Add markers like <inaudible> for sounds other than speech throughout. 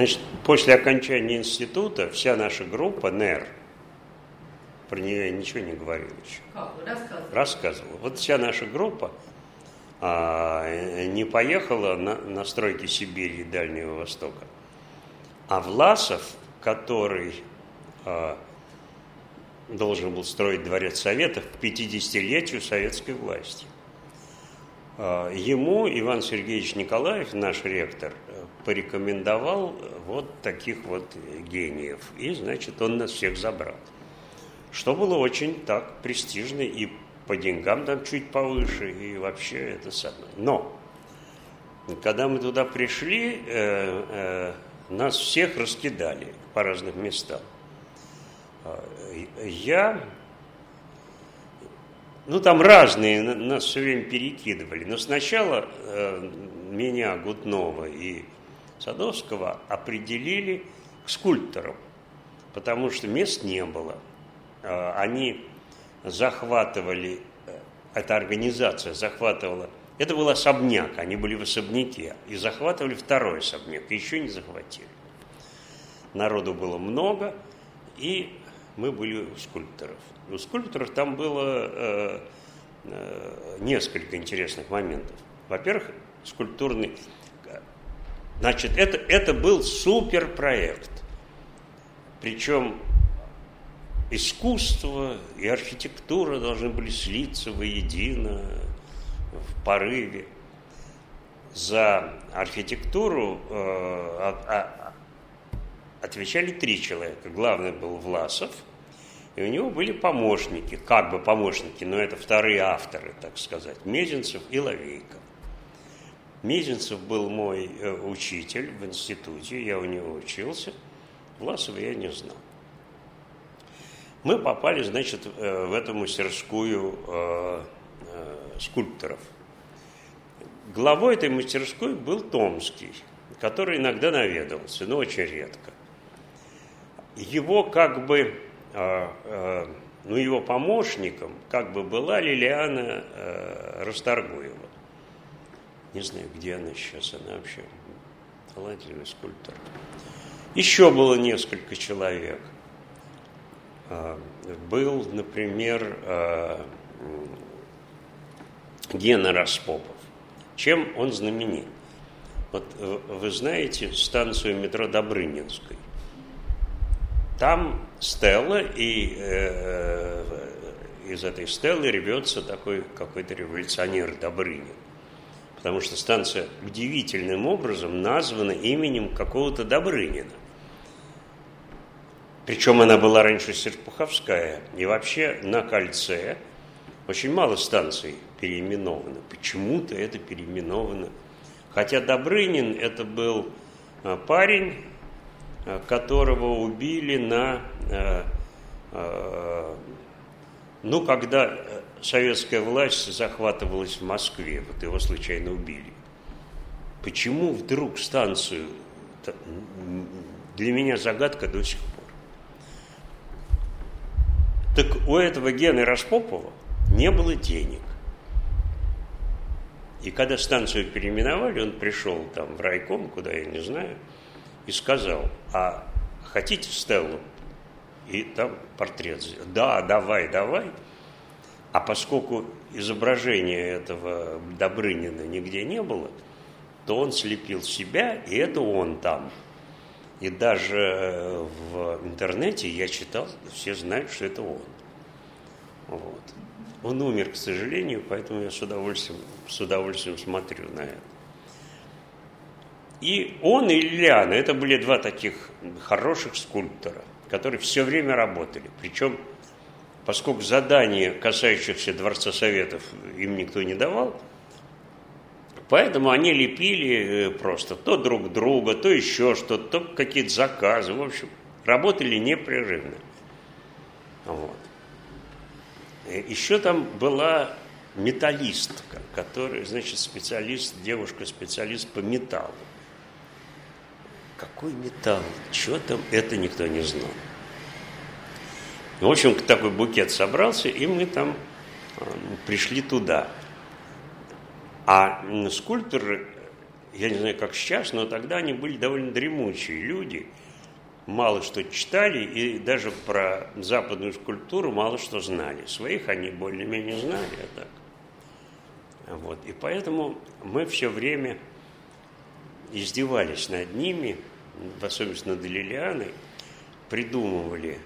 Значит, после окончания института вся наша группа НЭР, про нее я ничего не говорил еще. Как? Рассказывай. Рассказывал. Вот вся наша группа а, не поехала на, на стройки Сибири и Дальнего Востока. А Власов, который а, должен был строить дворец Советов к 50-летию советской власти, а, ему Иван Сергеевич Николаев, наш ректор, порекомендовал вот таких вот гениев. И, значит, он нас всех забрал. Что было очень так престижно и по деньгам там чуть повыше, и вообще это самое. Но, когда мы туда пришли, э, э, нас всех раскидали по разным местам. А, я, ну там разные, нас все время перекидывали, но сначала э, меня, Гутнова и Садовского определили к скульпторам, потому что мест не было. А, они захватывали, э, эта организация захватывала, это был особняк, они были в особняке, и захватывали второй особняк, еще не захватили. Народу было много, и мы были у скульпторов. У скульпторов там было э, э, несколько интересных моментов. Во-первых, скульптурный... Значит, это, это был суперпроект. Причем искусство и архитектура должны были слиться воедино, в порыве. За архитектуру э, а, а, отвечали три человека. Главный был Власов, и у него были помощники, как бы помощники, но это вторые авторы, так сказать, Мезенцев и Лавейко. Мезенцев был мой э, учитель в институте, я у него учился, Власова я не знал. Мы попали, значит, э, в эту мастерскую э, скульпторов. Главой этой мастерской был Томский, который иногда наведывался, но очень редко. Его как бы, ну, его помощником как бы была Лилиана Расторгуева. Не знаю, где она сейчас, она вообще талантливый скульптор. Еще было несколько человек – а, был, например, а, Гена Распопов. Чем он знаменит? Вот э, вы знаете станцию метро Добрынинской. Там Стелла, и э, из этой Стеллы рвется такой какой-то революционер Добрынин. Потому что станция удивительным образом названа именем какого-то Добрынина. Причем она была раньше Серпуховская. И вообще на кольце очень мало станций переименовано. Почему-то это переименовано. Хотя Добрынин это был а, парень, а, которого убили на... Ну, когда советская власть захватывалась в Москве, вот его случайно убили. Почему вдруг станцию... Для меня загадка до сих пор. Так у этого Гены Распопова не было денег. И когда станцию переименовали, он пришел там в райком, куда я не знаю, и сказал, а хотите Стеллу? И там портрет. Да, давай, давай. А поскольку изображения этого Добрынина нигде не было, то он слепил себя, и это он там. И даже э, в интернете я читал, все знают, что это он. Вот. Он умер, к сожалению, поэтому я с удовольствием, с удовольствием смотрю на это. И он и Лилиана, это были два таких хороших скульптора, которые все время работали. Причем, поскольку задания, касающихся Дворца Советов, им никто не давал, Поэтому они лепили э, просто то друг друга, то еще что-то, то какие-то заказы. В общем, работали непрерывно. Вот. Э, еще там была металлистка, которая, значит, специалист, девушка-специалист по металлу. Какой металл? Что там? Это никто не знал. В общем, такой букет собрался, и мы там э, пришли туда – а скульптор я не знаю, как сейчас, но тогда они были довольно дремучие люди, мало что читали и даже про западную скульптуру мало что знали. Своих они более-менее знали, а так. Вот. И поэтому мы все время издевались над ними, в особенности над Лилианой, придумывали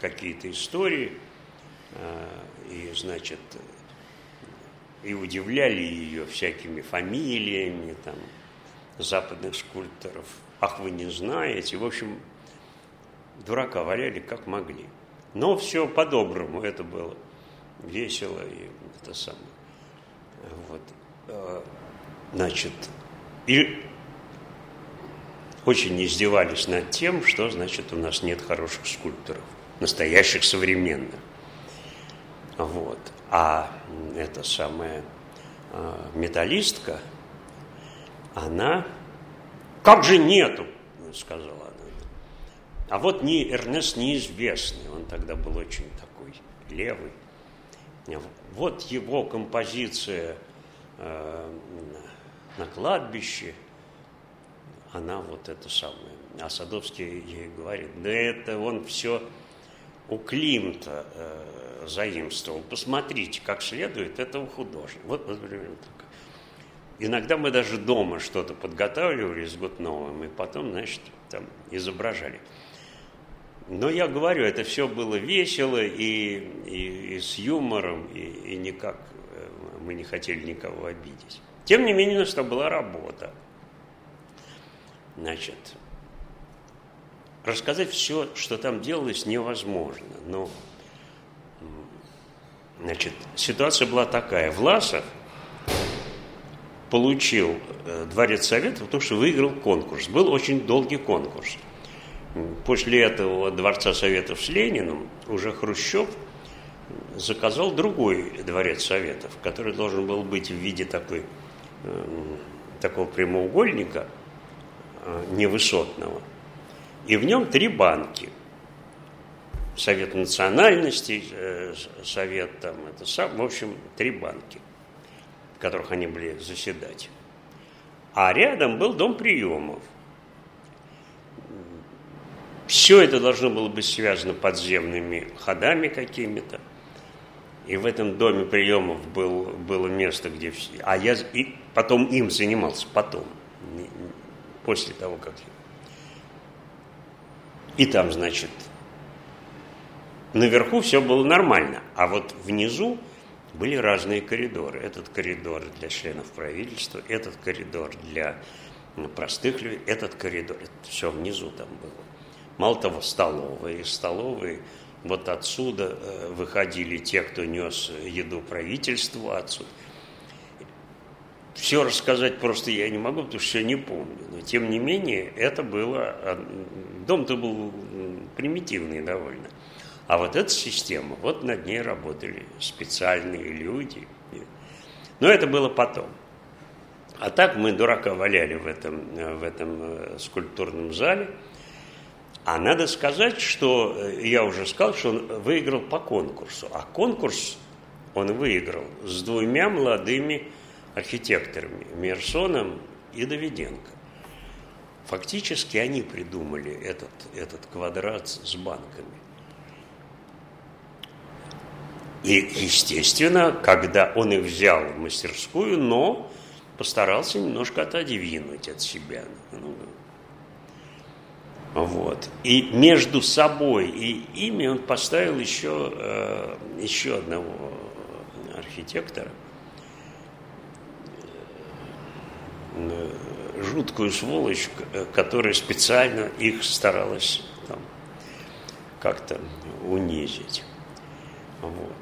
какие-то истории, а, и, значит, и удивляли ее всякими фамилиями там, западных скульпторов. Ах, вы не знаете. В общем, дурака валяли как могли. Но все по-доброму это было весело и это самое. Вот. А, значит, и очень издевались над тем, что, значит, у нас нет хороших скульпторов, настоящих современных. Вот. А эта самая э, металлистка, она... Как же нету, сказала она. А вот не Эрнест неизвестный, он тогда был очень такой левый. Вот его композиция э, на кладбище, она вот это самое. А Садовский ей говорит, да это он все у Климта э, заимствовал. Посмотрите, как следует этого художника. Вот, вот так. Иногда мы даже дома что-то подготавливали с Гутновым, и потом, значит, там изображали. Но я говорю, это все было весело и, и, и с юмором, и, и никак э, мы не хотели никого обидеть. Тем не менее, что была работа. Значит, рассказать все, что там делалось, невозможно. Но, значит, ситуация была такая. Власов получил э, Дворец Советов, потому что выиграл конкурс. Был очень долгий конкурс. После этого Дворца Советов с Лениным уже Хрущев заказал другой Дворец Советов, который должен был быть в виде такой, э, такого прямоугольника невысотного – и в нем три банки. Совет национальностей, э, совет там, это сам, в общем, три банки, в которых они были заседать. А рядом был дом приемов. Все это должно было быть связано подземными ходами какими-то. И в этом доме приемов был, было место, где все... А я и потом им занимался, потом, после того, как и там, значит, наверху все было нормально, а вот внизу были разные коридоры. Этот коридор для членов правительства, этот коридор для ну, простых людей, этот коридор, это все внизу там было. Мало того, столовые, из столовой вот отсюда э, выходили те, кто нес еду правительству, отсюда все рассказать просто я не могу, потому что я не помню. Но тем не менее, это было... Дом-то был примитивный довольно. А вот эта система, вот над ней работали специальные люди. Но это было потом. А так мы дурака валяли в этом, в этом э, скульптурном зале. А надо сказать, что э, я уже сказал, что он выиграл по конкурсу. А конкурс он выиграл с двумя молодыми архитекторами Мерсоном и Давиденко. Фактически они придумали этот, этот квадрат с банками. И, естественно, когда он их взял в мастерскую, но постарался немножко отодвинуть от себя. Ну, вот. И между собой и ими он поставил еще, э, еще одного архитектора, Э, жуткую сволочь, э, которая специально их старалась там, как-то унизить. Вот.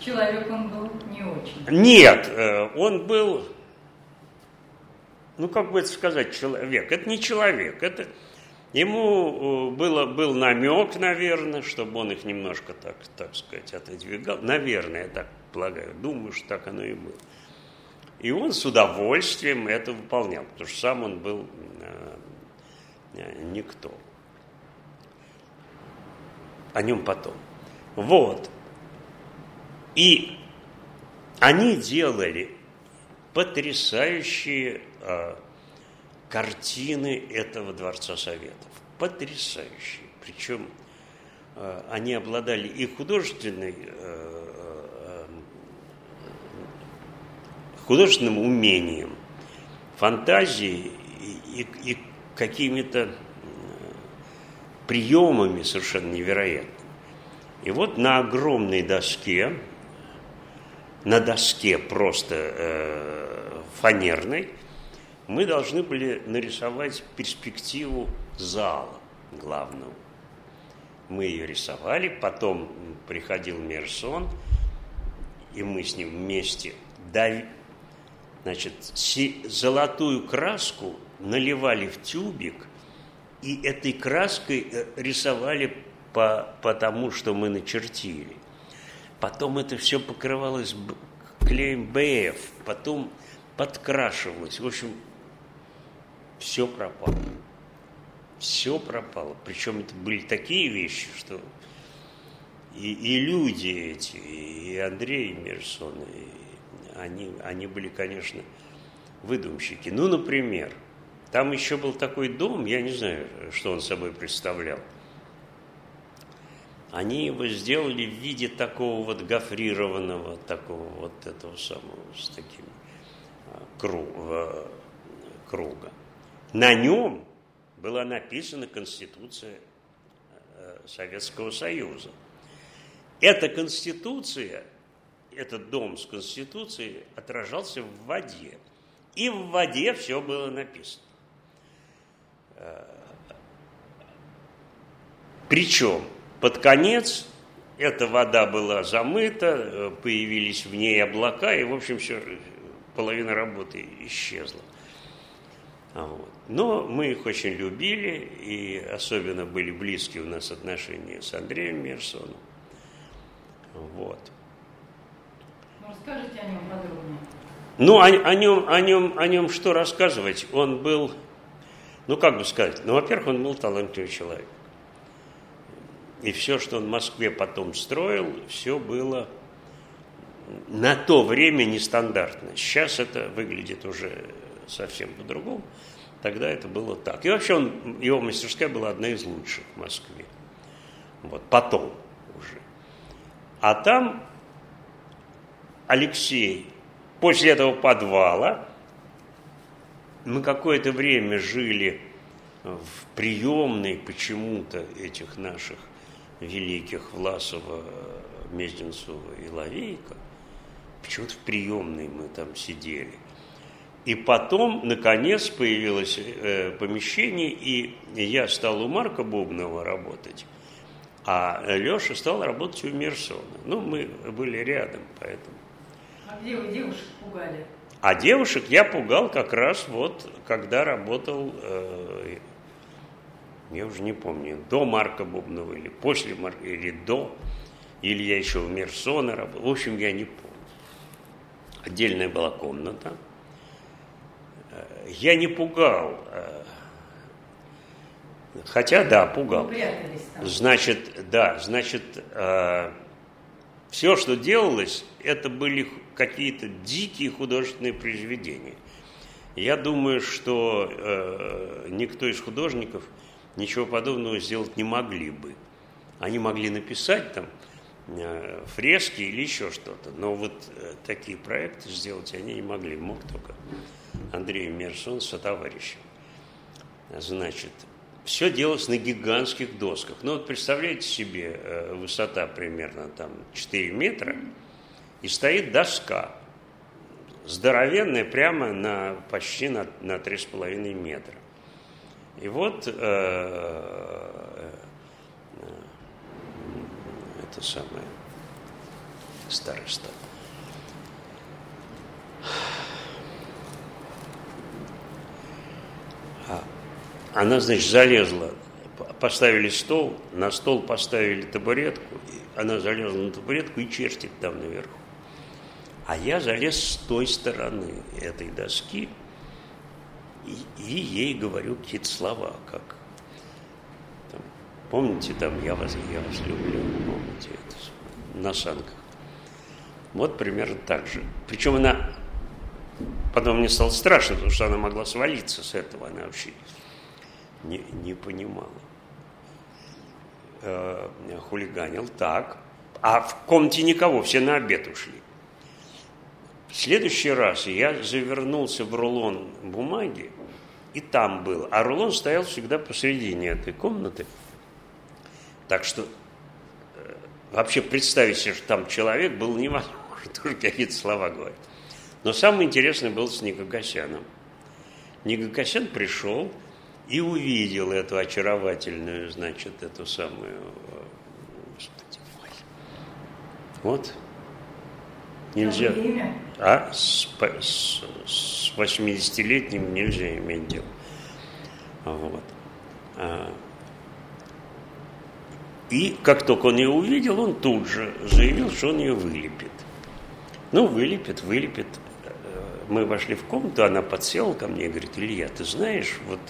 Человек он был не очень. Нет, э, он был, ну как бы это сказать, человек. Это не человек, это ему было, был намек, наверное, чтобы он их немножко так, так сказать, отодвигал. Наверное, я так полагаю, думаю, что так оно и было. И он с удовольствием это выполнял, потому что сам он был э, э, никто. О нем потом. Вот. И они делали потрясающие э, картины этого Дворца Советов. Потрясающие. Причем э, они обладали и художественной, э, художественным умением, фантазией и, и, какими-то приемами совершенно невероятными. И вот на огромной доске, на доске просто э, фанерной, мы должны были нарисовать перспективу зала главного. Мы ее рисовали, потом приходил Мерсон, и мы с ним вместе значит, золотую краску наливали в тюбик, и этой краской э, рисовали по, по тому, что мы начертили. Потом это все покрывалось клеем БФ, потом подкрашивалось. В общем, все пропало. Все пропало. Причем это были такие вещи, что и, и люди эти, и Андрей Мерсон, и они, они были, конечно, выдумщики. Ну, например, там еще был такой дом, я не знаю, что он собой представлял. Они его сделали в виде такого вот гофрированного, такого вот этого самого, с таким а, круга. круга. На нем была написана Конституция э, Советского Союза. Эта Конституция, этот дом с Конституцией отражался в воде. И в воде все было написано. Причем под конец эта вода была замыта, появились в ней облака, и, в общем, все, половина работы исчезла. Вот. Но мы их очень любили, и особенно были близкие у нас отношения с Андреем Мерсоном. Вот. Расскажите о нем подробнее. Ну, о, о, нем, о, нем, о нем что рассказывать? Он был ну, как бы сказать, ну, во-первых, он был талантливый человек. И все, что он в Москве потом строил, все было на то время нестандартно. Сейчас это выглядит уже совсем по-другому. Тогда это было так. И вообще он, его мастерская была одна из лучших в Москве. Вот, потом уже. А там Алексей после этого подвала мы какое-то время жили в приемной почему-то этих наших великих Власова, Мезенцева и Лавейка. Почему-то в приемной мы там сидели. И потом, наконец, появилось э, помещение, и я стал у Марка Бубнова работать, а Леша стал работать у Мерсона. Ну, мы были рядом, поэтому. А где вы девушек пугали? А девушек я пугал как раз вот, когда работал, э, я уже не помню, до Марка Бубнова или после Марка, или до, или я еще в Мерсона работал. В общем, я не помню. Отдельная была комната. Э, я не пугал. Э, хотя, да, пугал. Значит, да, значит, э, все, что делалось, это были какие-то дикие художественные произведения. Я думаю, что э, никто из художников ничего подобного сделать не могли бы. Они могли написать там э, фрески или еще что-то, но вот э, такие проекты сделать они не могли. Мог только Андрей Мерсон со товарищем. Значит, все делалось на гигантских досках. Ну вот представляете себе, э, высота примерно там 4 метра, и стоит доска, здоровенная, прямо на, почти на, на 3,5 метра. И вот э, э, это самое староста. Она, значит, залезла, поставили стол, на стол поставили табуретку, она залезла на табуретку и чертит там наверху. А я залез с той стороны этой доски и, и ей говорю какие-то слова, как там, помните, там я вас, я вас люблю, помните это на санках. Вот примерно так же. Причем она потом мне стало страшно, потому что она могла свалиться с этого, она вообще не, не понимала. Э, хулиганил, так. А в комнате никого, все на обед ушли. В следующий раз я завернулся в рулон бумаги, и там был. А рулон стоял всегда посредине этой комнаты. Так что э, вообще представить себе, что там человек, было невозможно, <laughs> тоже какие-то слова говорить. Но самое интересное было с Никогасяном. Никогасян пришел и увидел эту очаровательную, значит, эту самую... Э, господи мой. Вот. Нельзя. А с, с, с 80-летним нельзя иметь дело. Вот. А, и как только он ее увидел, он тут же заявил, что он ее вылепит. Ну, вылепит, вылепит. Э, мы вошли в комнату, она подсела ко мне и говорит, Илья, ты знаешь, вот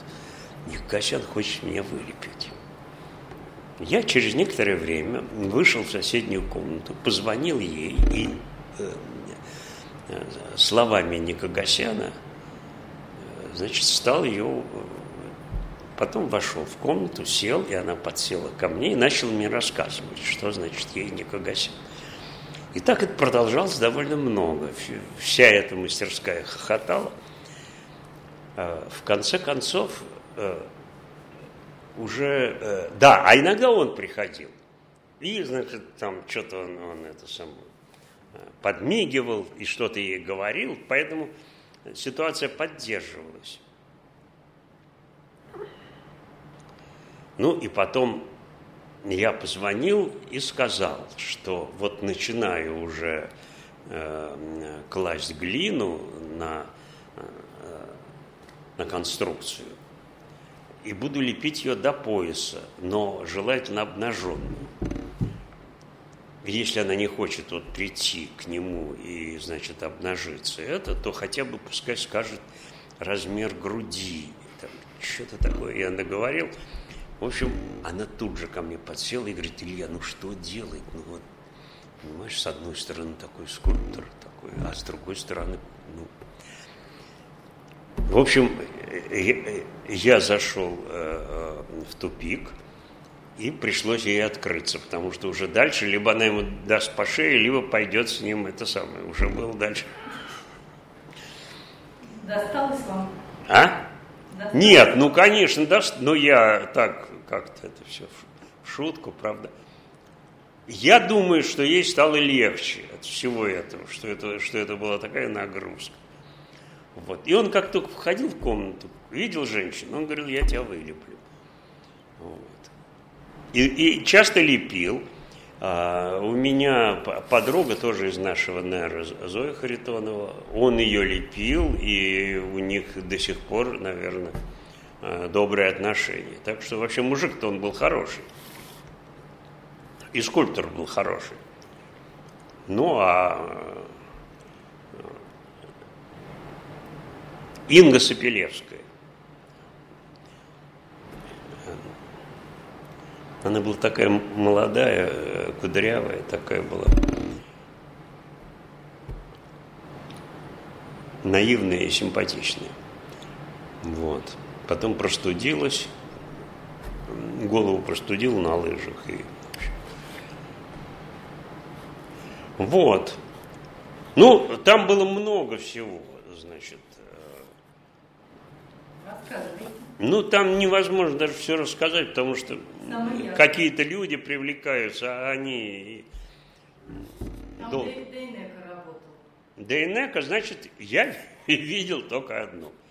Никасян хочет меня вылепить. Я через некоторое время вышел в соседнюю комнату, позвонил ей и э, э, словами Никогасяна, значит, стал ее Потом вошел в комнату, сел, и она подсела ко мне и начала мне рассказывать, что значит ей не Кагасян. И так это продолжалось довольно много. Вся эта мастерская хохотала. А, в конце концов, э, уже... Э, да, а иногда он приходил. И, значит, там что-то он, он это самое э, подмигивал и что-то ей говорил, поэтому ситуация поддерживалась. Ну и потом я позвонил и сказал, что вот начинаю уже э, класть глину на, э, на конструкцию и буду лепить ее до пояса, но желательно обнаженную. Если она не хочет вот прийти к нему и, значит, обнажиться это, то хотя бы пускай скажет размер груди, там, что-то такое я наговорил. В общем, она тут же ко мне подсела и говорит, Илья, ну что делать? Ну вот, понимаешь, с одной стороны такой скульптор, такой, а с другой стороны. В общем, я, зашел э, э, в тупик, и пришлось ей открыться, потому что уже дальше либо она ему даст по шее, либо пойдет с ним это самое. Уже было дальше. Досталось вам? А? Досталось? Нет, ну конечно, да, но я так как-то это все в шутку, правда. Я думаю, что ей стало легче от всего этого, что это, что это была такая нагрузка. Вот. И он как только входил в комнату, видел женщину, он говорил, я тебя вылеплю. Вот. И, и часто лепил. А, у меня подруга тоже из нашего НЭР, Зоя Харитонова, он ее лепил, и у них до сих пор, наверное, Э, добрые отношения. Так что вообще мужик-то он был хороший. И скульптор был хороший. Ну а Инга Сапелевская. Она была такая молодая, э, кудрявая, такая была. Наивная и симпатичная. Вот. Потом простудилась, голову простудил на лыжах. И... Вот. Ну, там было много всего, значит. Э, ну, там невозможно даже все рассказать, потому что какие-то люди привлекаются, а они... Там Дол... Дейнека работал. Дейнека, значит, я <laughs> видел только одно –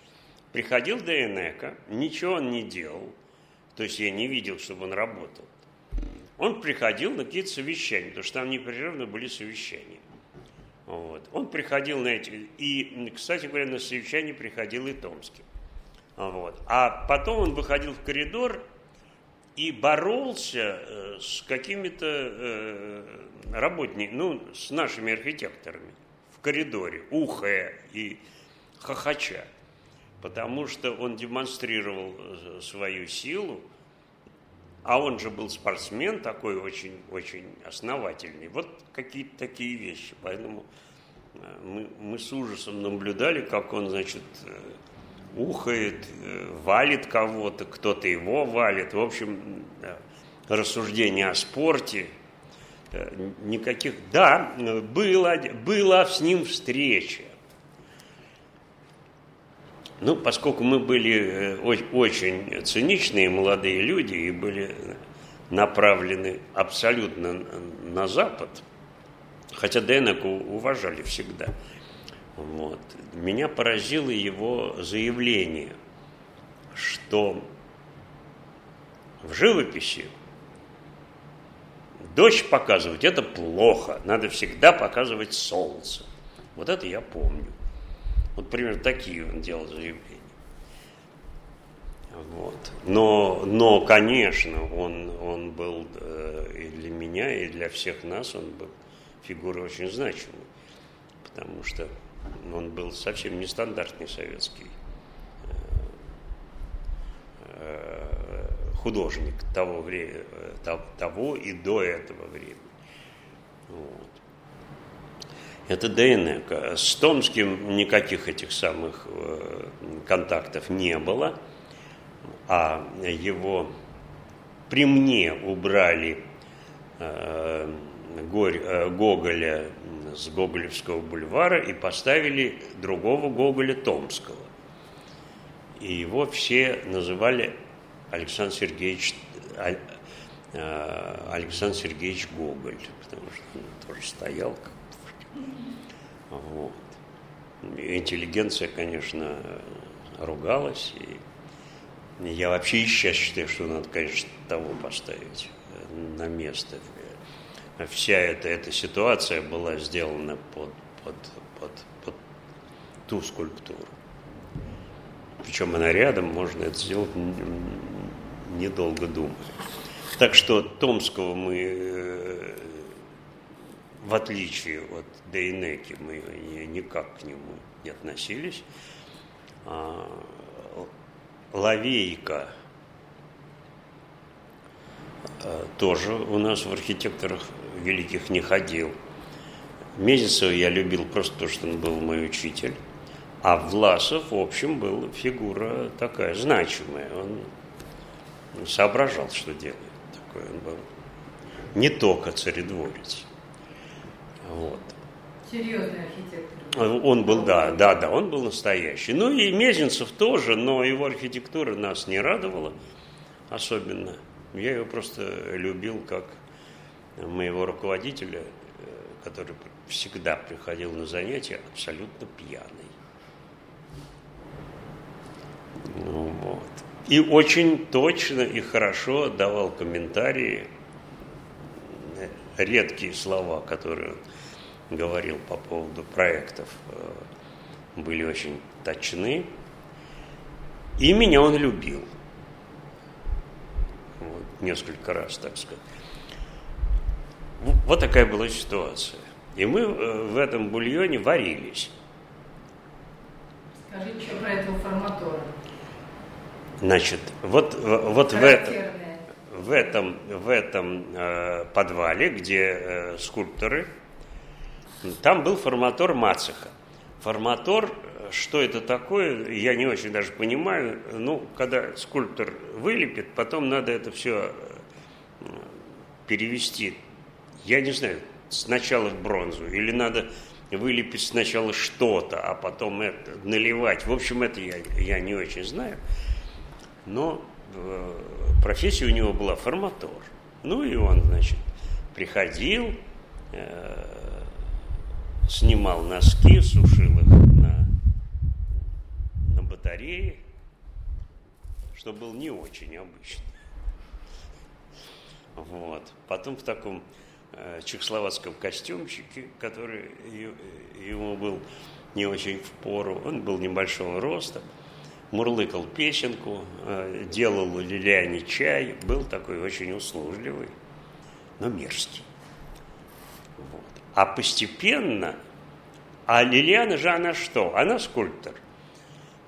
Приходил Дейнека, ничего он не делал, то есть я не видел, чтобы он работал. Он приходил на какие-то совещания, потому что там непрерывно были совещания. Вот. Он приходил на эти, и, кстати говоря, на совещание приходил и Томский. Вот. А потом он выходил в коридор и боролся э, с какими-то э, работниками, ну, с нашими архитекторами в коридоре, ухая и хохоча потому что он демонстрировал э, свою силу, а он же был спортсмен такой очень, очень основательный. Вот какие-то такие вещи. Поэтому мы, мы с ужасом наблюдали, как он, значит, ухает, валит кого-то, кто-то его валит. В общем, рассуждения о спорте, никаких... Да, была, была с ним встреча. Ну, поскольку мы были очень циничные молодые люди и были направлены абсолютно на Запад, хотя Денеку уважали всегда. Вот. Меня поразило его заявление, что в живописи дождь показывать – это плохо, надо всегда показывать солнце. Вот это я помню. Вот примерно такие он делал заявления. Вот. Но, но, конечно, он, он был э, и для меня, и для всех нас, он был фигурой очень значимой, потому что он был совсем нестандартный советский э, э, художник того, времени, того и до этого времени. Вот. Это ДНК. С Томским никаких этих самых контактов не было а его при мне убрали э, э, Гоголя с Гоголевского бульвара и поставили другого Гоголя Томского. И его все называли Александр Сергеевич, э, Александр Сергеевич Гоголь, потому что он тоже стоял вот. Интеллигенция, конечно, ругалась, и я вообще сейчас считаю, что надо, конечно, того поставить на место. Вся эта, эта ситуация была сделана под, под, под, под ту скульптуру. Причем она рядом, можно это сделать недолго думая. Так что Томского мы, э, в отличие от Дейнеки, мы никак к нему не относились. А, Лавейка э, тоже у нас в архитекторах великих не ходил. Мезенцева я любил просто потому, что он был мой учитель. А Власов, в общем, был фигура такая значимая. Он соображал, что делает. Такой он был не только царедворец. Вот. Серьезный архитектор. Он был, да, да, да, он был настоящий. Ну и Мезенцев тоже, но его архитектура нас не радовала особенно. Я его просто любил как моего руководителя, э, который всегда приходил на занятия абсолютно пьяный. Ну, вот. И очень точно и хорошо давал комментарии, э, редкие слова, которые он говорил по поводу проектов, э, были очень точны. И меня он любил. Вот, несколько раз, так сказать. Вот такая была ситуация. И мы э, в этом бульоне варились. Скажите, что про этого форматора? Значит, вот, вот в этом, в этом, в этом э, подвале, где э, скульпторы там был форматор Мацеха. Форматор, что это такое, я не очень даже понимаю. Ну, когда скульптор вылепит, потом надо это все э, перевести. Я не знаю, сначала в бронзу, или надо вылепить сначала что-то, а потом это наливать. В общем, это я, я не очень знаю. Но э, профессия у него была форматор. Ну и он, значит, приходил, э, снимал носки, сушил их на, на батарее, что был не очень обычно. Вот. Потом в таком чехословацком костюмчике, который ему был не очень в пору, он был небольшого роста, мурлыкал песенку, э, делал Лилиане чай, был такой очень услужливый, но мерзкий. А постепенно, а Лилиана же она что? Она скульптор.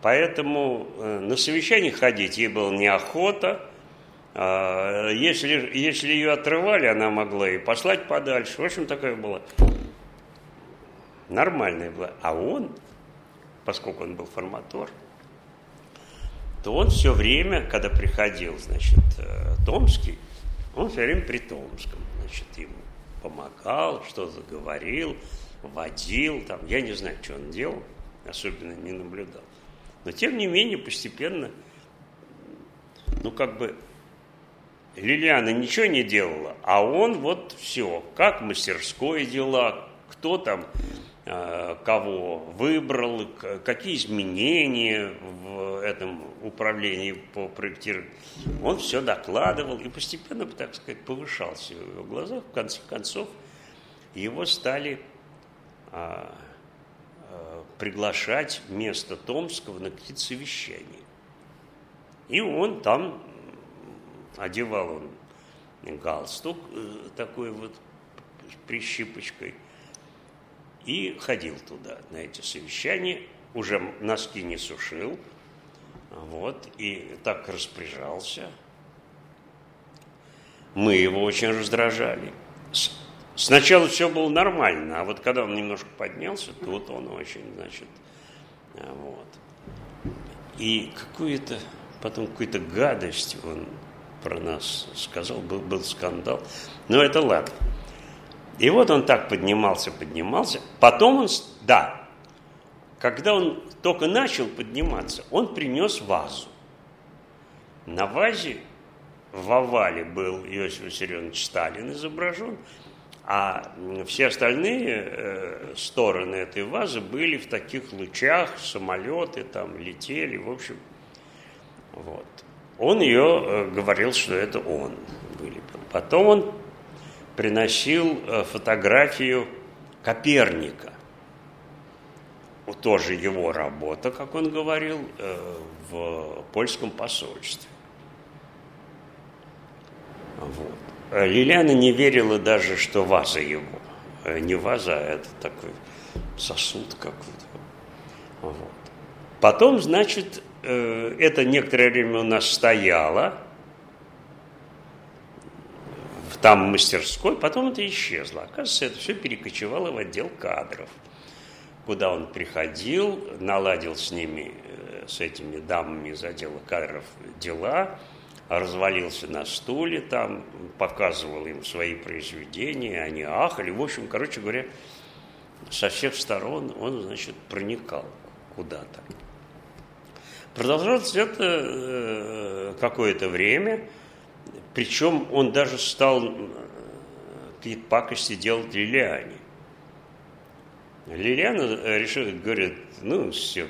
Поэтому э, на совещание ходить ей было неохота. А, если, если ее отрывали, она могла и послать подальше. В общем, такая была нормальная была. А он, поскольку он был форматор, то он все время, когда приходил, значит, э, Томский, он все время при Томском, значит, ему помогал, что-то говорил, водил, там, я не знаю, что он делал, особенно не наблюдал. Но, тем не менее, постепенно, ну, как бы, Лилиана ничего не делала, а он вот все, как мастерской дела, кто там Э, кого выбрал, какие изменения в этом управлении по проектированию. Он все докладывал и постепенно, так сказать, повышался в его глазах. В конце концов, его стали а, а, приглашать вместо Томского на какие-то совещания. И он там одевал он галстук э, такой вот прищипочкой – и ходил туда на эти совещания, уже носки не сушил, вот, и так распоряжался. Мы его очень раздражали. Сначала все было нормально, а вот когда он немножко поднялся, тут он очень, значит, а, вот. И какую-то, потом какую-то гадость он про нас сказал, был, был скандал. Но это ладно. И вот он так поднимался, поднимался. Потом он, да, когда он только начал подниматься, он принес вазу. На вазе в овале был Иосиф Виссарионович Сталин изображен, а все остальные э, стороны этой вазы были в таких лучах, самолеты там летели, в общем, вот. Он ее э, говорил, что это он были. Потом он приносил э, фотографию Коперника. Тоже его работа, как он говорил, э, в польском посольстве. Вот. Лилиана не верила даже, что ваза его. Не ваза, а это такой сосуд какой-то. Вот. Потом, значит, это некоторое время у нас стояло – там мастерской, потом это исчезло. Оказывается, это все перекочевало в отдел кадров, куда он приходил, наладил с ними, э, с этими дамами из отдела кадров дела, развалился на стуле там, показывал им свои произведения, они ахали. В общем, короче говоря, со всех сторон он, значит, проникал куда-то. Продолжалось это э, какое-то время – причем он даже стал э, какие-то пакости делать Лилиане. Лилиана э, решила, говорит, ну все,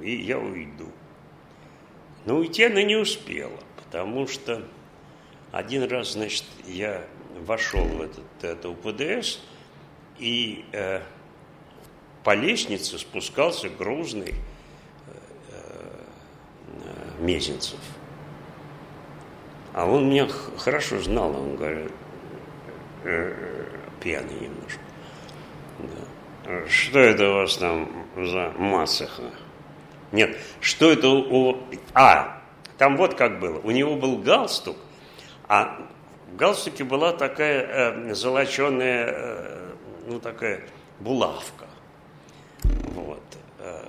и я уйду. Но уйти она не успела, потому что один раз, значит, я вошел в этот, это УПДС, и э, по лестнице спускался грузный э, э, Мезенцев – а он меня хорошо знал, он говорит, э, пьяный немножко. Да. Что это у вас там за масаха? Нет, что это у... А, там вот как было. У него был галстук, а в галстуке была такая э, золоченая, э, ну такая булавка. Вот. Э.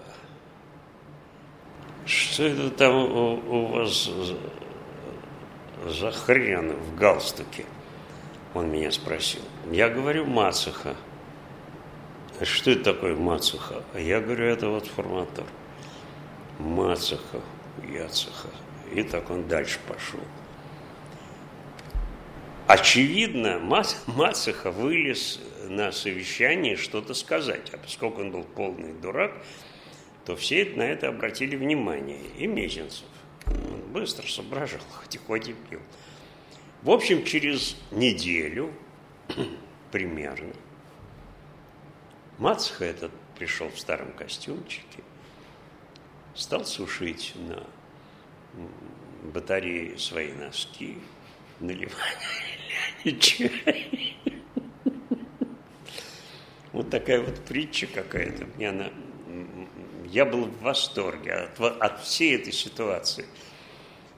Что это там у, у вас за хрен в галстуке? Он меня спросил. Я говорю, Мацуха. Что это такое Мацуха? А я говорю, это вот форматор. Мацуха, Яцуха. И так он дальше пошел. Очевидно, Мацуха вылез на совещании что-то сказать. А поскольку он был полный дурак, то все на это обратили внимание. И Мезенцев. Быстро соображал, <laughs> хоть и пил. В общем, через неделю <clears throat> примерно Мацха этот пришел в старом костюмчике, стал сушить на батарее свои носки, наливать <laughs> чай. <laughs> Вот такая вот притча какая-то. Мне она я был в восторге от, от всей этой ситуации.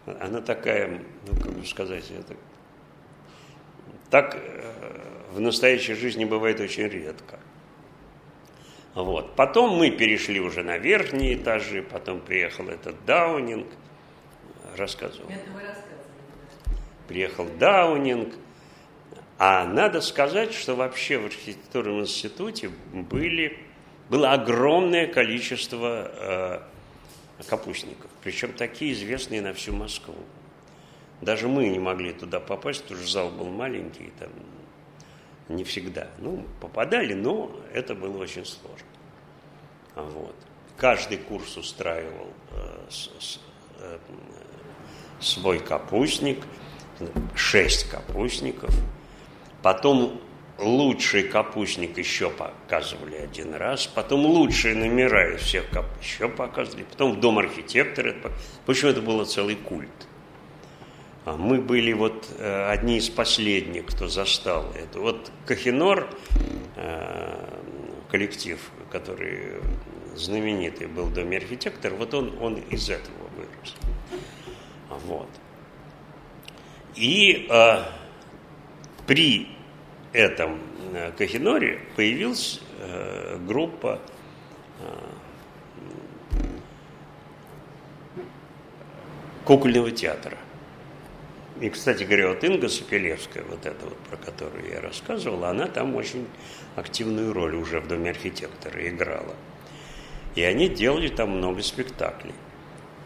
Она такая, ну, как бы сказать, это, так э, в настоящей жизни бывает очень редко. Вот. Потом мы перешли уже на верхние этажи, потом приехал этот Даунинг, рассказывал. Приехал Даунинг, а надо сказать, что вообще в архитектурном институте были, было огромное количество э, капустников, причем такие известные на всю Москву. Даже мы не могли туда попасть, потому что зал был маленький, там не всегда. Ну, попадали, но это было очень сложно. Вот. Каждый курс устраивал э, э, свой капустник, шесть капустников. Потом лучший капустник еще показывали один раз, потом лучшие номера из всех кап еще показывали, потом в Дом архитектора. В общем, это было целый культ. А мы были вот э, одни из последних, кто застал это. Вот Кахинор, э, коллектив, который знаменитый был в Доме архитектора, вот он, он из этого вырос. Вот. И э, при этом э, Кахиноре появилась э, группа э, кукольного театра. И, кстати говоря, вот Инга Сапелевская, вот эта вот, про которую я рассказывал, она там очень активную роль уже в Доме архитектора играла. И они делали там много спектаклей.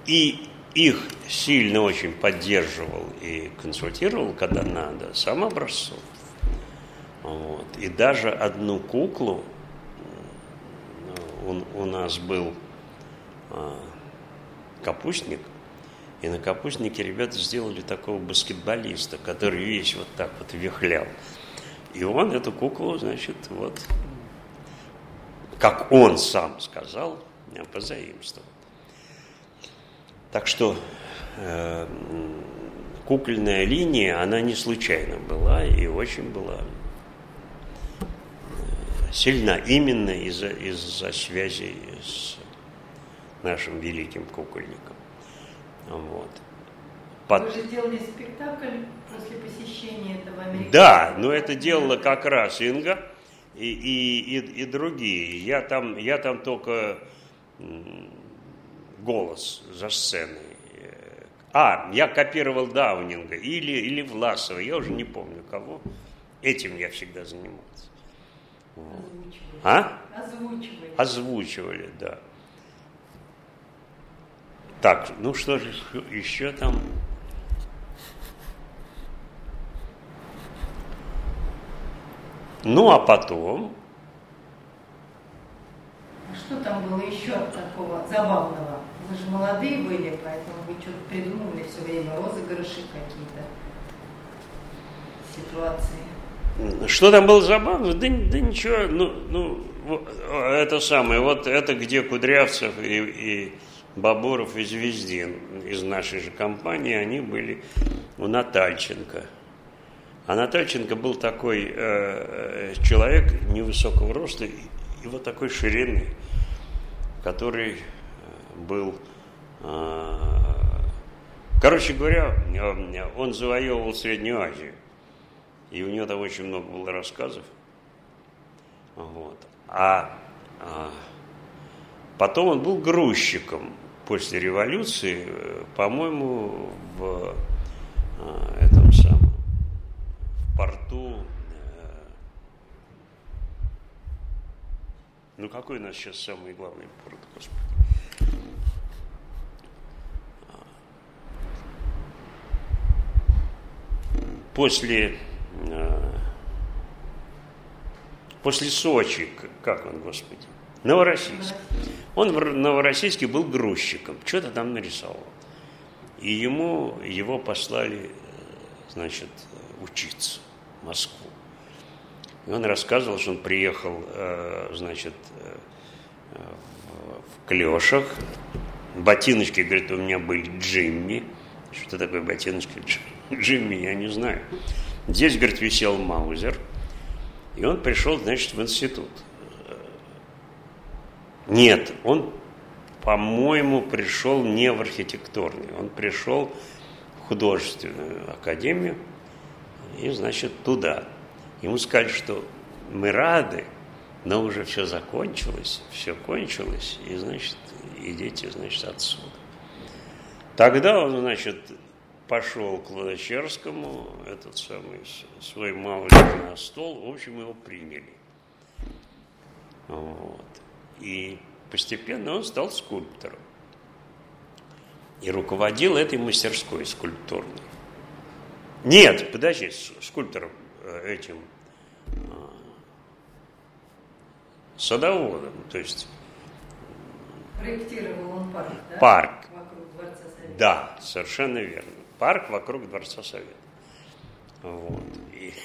И их сильно очень поддерживал и консультировал, когда надо, сам Образцов. Вот. И даже одну куклу у, у нас был а, капустник, и на капустнике ребята сделали такого баскетболиста, который весь вот так вот вихлял. И он эту куклу, значит, вот, как он сам сказал, позаимствовал. Так что э, кукольная линия, она не случайно была и очень была сильна именно из-за из связи с нашим великим кукольником. Вот. Под... Вы же делали спектакль после посещения этого американского... Да, но это делала как раз Инга и, и, и, и другие. Я там, я там только голос за сценой. А, я копировал Даунинга или, или Власова, я уже не помню кого. Этим я всегда занимался. Вот. А? Озвучивали. Озвучивали, да. Так, ну что же еще там? Ну, а потом... А что там было еще такого забавного? Вы же молодые были, поэтому вы что-то придумывали все время, розыгрыши какие-то, ситуации. Что там было забавно? Да, да ничего, ну, ну, это самое, вот это где Кудрявцев и, и Бабуров и Звездин из нашей же компании, они были у Натальченко. А Натальченко был такой э, э человек невысокого роста и, и вот такой ширины, который э, был... Э, короче говоря, э, он завоевывал Среднюю Азию. И у него там очень много было рассказов. Вот. А, а потом он был грузчиком после революции, э, по-моему, в э, этом самом в порту. Э, ну какой у нас сейчас самый главный порт, господи? После после Сочи, как он, господи, Новороссийск. Он в Новороссийске был грузчиком, что-то там нарисовал. И ему, его послали, значит, учиться в Москву. И он рассказывал, что он приехал, э, значит, э, в клешах, ботиночки, говорит, у меня были Джимми. Что такое ботиночки Джимми, я не знаю. Здесь, говорит, висел Маузер. И он пришел, значит, в институт. Нет, он, по-моему, пришел не в архитектурный, он пришел в художественную академию и, значит, туда. Ему сказали, что мы рады, Но уже все закончилось, все кончилось, и, значит, идите, значит, отсюда. Тогда он, значит, пошел к Луначарскому, этот самый свой мавлик на стол, в общем, его приняли. Вот. И постепенно он стал скульптором. И руководил этой мастерской скульптурной. Нет, подожди, скульптором э, этим а, садоводом, то есть... Проектировал он парк, да? Парк. Вокруг Дворца Совета. Да, совершенно верно. Парк вокруг Дворца Совета. Вот. И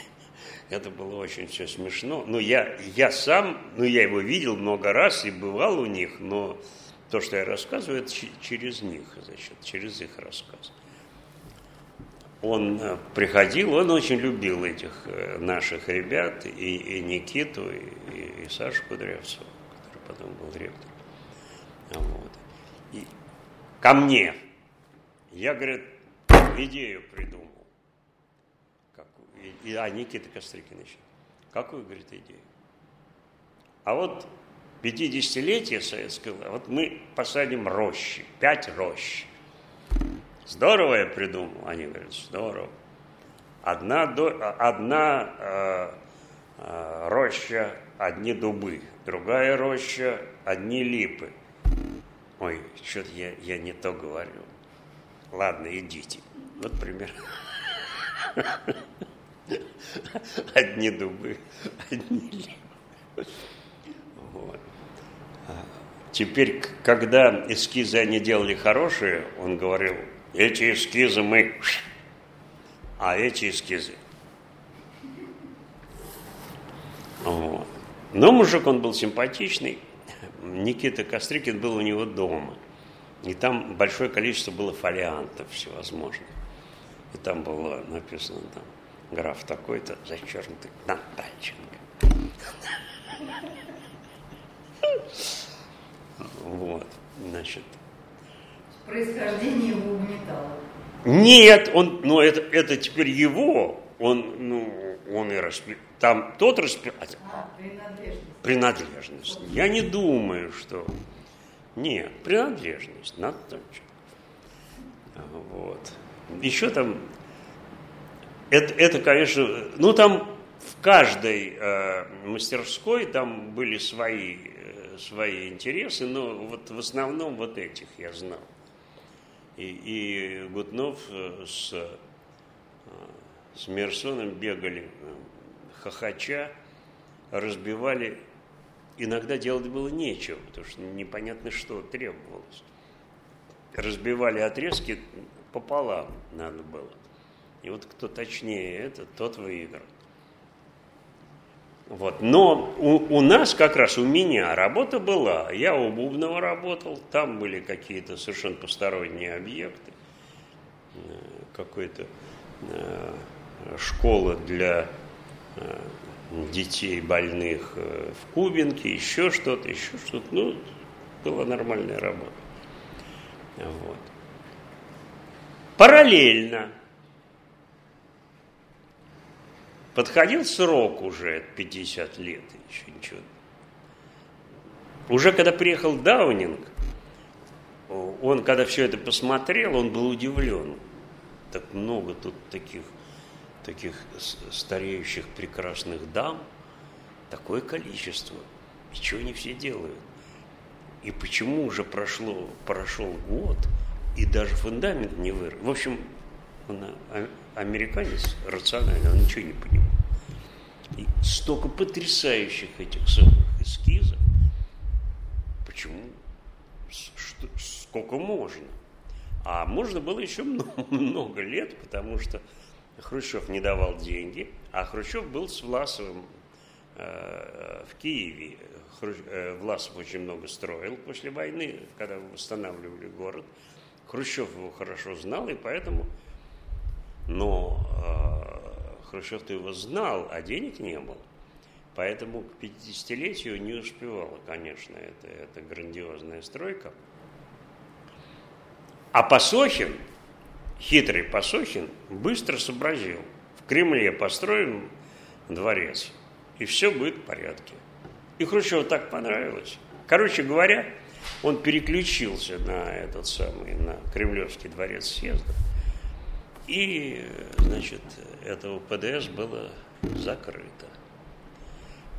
это было очень все смешно. Ну, я, я сам, ну, я его видел много раз и бывал у них, но то, что я рассказываю, это через них, значит, через их рассказ. Он э, приходил, он очень любил этих э, наших ребят, и, и Никиту, и, и, и Сашу Кудрявцева, который потом был ректором. Вот. И ко мне. Я, говорит, идею придумал. Какую? И, а, Никита еще. Какую, говорит, идею? А вот 50-летие советского, вот мы посадим рощи, пять рощ. Здорово я придумал. Они говорят, здорово. Одна, одна э, э, роща, одни дубы, другая роща, одни липы. Ой, что-то я, я не то говорю. Ладно, идите. Вот пример. <laughs> Одни дубы, одни липы. Вот. Теперь, когда эскизы они делали хорошие, он говорил, эти эскизы мы... А эти эскизы... Вот. Но мужик он был симпатичный. Никита Кострикин был у него дома. И там большое количество было фолиантов всевозможных. И там было написано там, граф такой-то, зачеркнутый Натальченко. Вот, значит, происхождение его угнетало. Нет, он, ну это, это теперь его, он, ну, он и распи... Там тот распи... А, принадлежность. Принадлежность. Я не думаю, что... Нет, принадлежность, надо точно. Вот. Еще там... Это, это, конечно... Ну, там в каждой э, мастерской там были свои, э, свои интересы, но вот в основном вот этих я знал. И, и Гутнов э, с, э, с Мерсоном бегали э, хохоча, разбивали. Иногда делать было нечего, потому что непонятно, что требовалось. Разбивали отрезки пополам надо было. И вот кто точнее это, тот выиграл. Вот. Но у, у нас как раз, у меня работа была. Я у Бубнова работал, там были какие-то совершенно посторонние объекты. Э, Какой-то э, школа для э, детей больных э, в Кубинке, еще что-то, еще что-то. Ну, была нормальная работа. Вот. Параллельно Подходил срок уже 50 лет, еще ничего. Уже когда приехал Даунинг, он, когда все это посмотрел, он был удивлен. Так много тут таких, таких стареющих прекрасных дам, такое количество. И что они все делают? И почему уже прошло, прошел год, и даже фундамент не вырос? В общем, он а, американец рациональный, он ничего не понимает. И столько потрясающих этих самых эскизов. Почему? Что, сколько можно? А можно было еще много, <laughs> много лет, потому что Хрущев не давал деньги, а Хрущев был с Власовым э, в Киеве. Хрущ, э, Власов очень много строил после войны, когда восстанавливали город. Хрущев его хорошо знал, и поэтому но э, Хрущев-то его знал, а денег не было. Поэтому к 50-летию не успевала, конечно, это, это грандиозная стройка. А Посохин, хитрый Посохин, быстро сообразил. В Кремле построим дворец, и все будет в порядке. И Хрущеву так понравилось. Короче говоря, он переключился на этот самый, на Кремлевский дворец съезда. И, значит, этого ПДС было закрыто.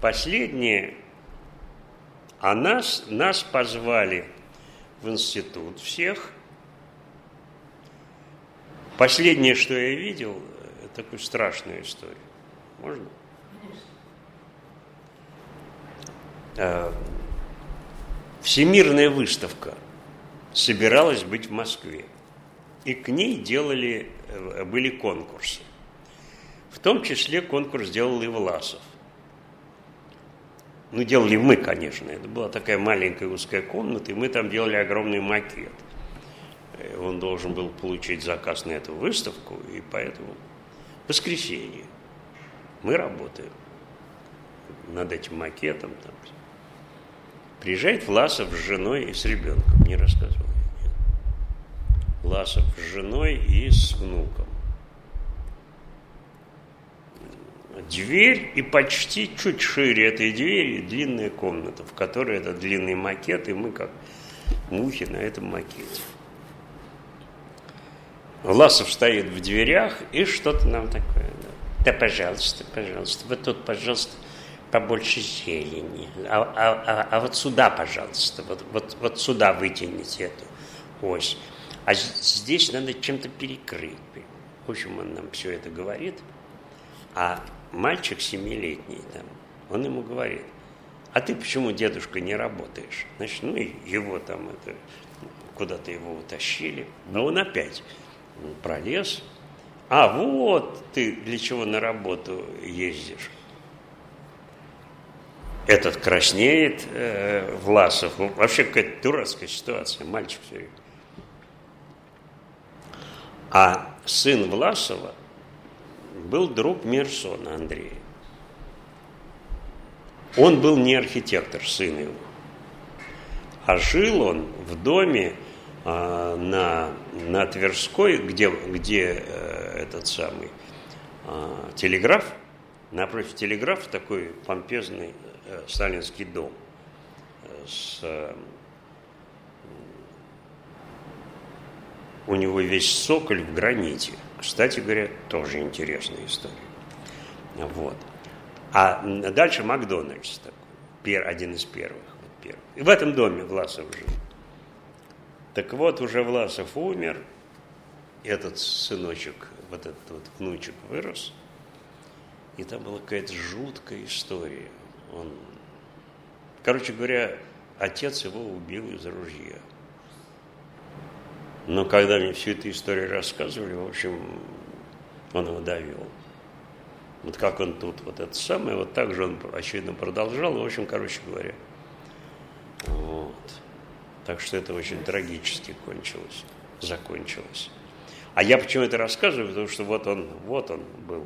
Последнее, а нас, нас позвали в институт всех. Последнее, что я видел, такую страшную историю. Можно? Конечно. Всемирная выставка собиралась быть в Москве. И к ней делали, э, были конкурсы. В том числе конкурс делал и Власов. Ну, делали мы, конечно. Это была такая маленькая узкая комната, и мы там делали огромный макет. Он должен был получить заказ на эту выставку, и поэтому воскресенье мы работаем над этим макетом. Там. Приезжает Власов с женой и с ребенком, не рассказывал. Власов с женой и с внуком. Дверь и почти чуть шире этой двери длинная комната, в которой это длинный макет, и мы как мухи на этом макете. Власов стоит в дверях и что-то нам такое. Да, да пожалуйста, пожалуйста, вот тут, пожалуйста, побольше зелени. А, а, а, а вот сюда, пожалуйста, вот, вот, вот сюда вытяните эту ось. А здесь надо чем-то перекрыть. В общем, он нам все это говорит. А мальчик семилетний там, он ему говорит, а ты почему, дедушка, не работаешь? Значит, ну, его там это, куда-то его утащили. Но он опять пролез. А вот ты для чего на работу ездишь? Этот краснеет, э, Власов. Вообще какая-то дурацкая ситуация, мальчик все время. А сын Власова был друг Мерсона Андрея. Он был не архитектор, сын его. А жил он в доме на, на Тверской, где, где э, этот самый а, телеграф, напротив телеграфа такой помпезный э, сталинский дом э, с у него весь соколь в граните. Кстати говоря, тоже интересная история. Вот. А дальше Макдональдс такой, один из первых. Вот первых. И в этом доме Власов жил. Так вот, уже Власов умер, этот сыночек, вот этот вот внучек вырос, и там была какая-то жуткая история. Он, короче говоря, отец его убил из ружья. Но когда мне всю эту историю рассказывали, в общем, он его довел. Вот как он тут, вот это самое, вот так же он, очевидно, продолжал. В общем, короче говоря, вот. Так что это очень трагически кончилось, закончилось. А я почему это рассказываю? Потому что вот он, вот он был.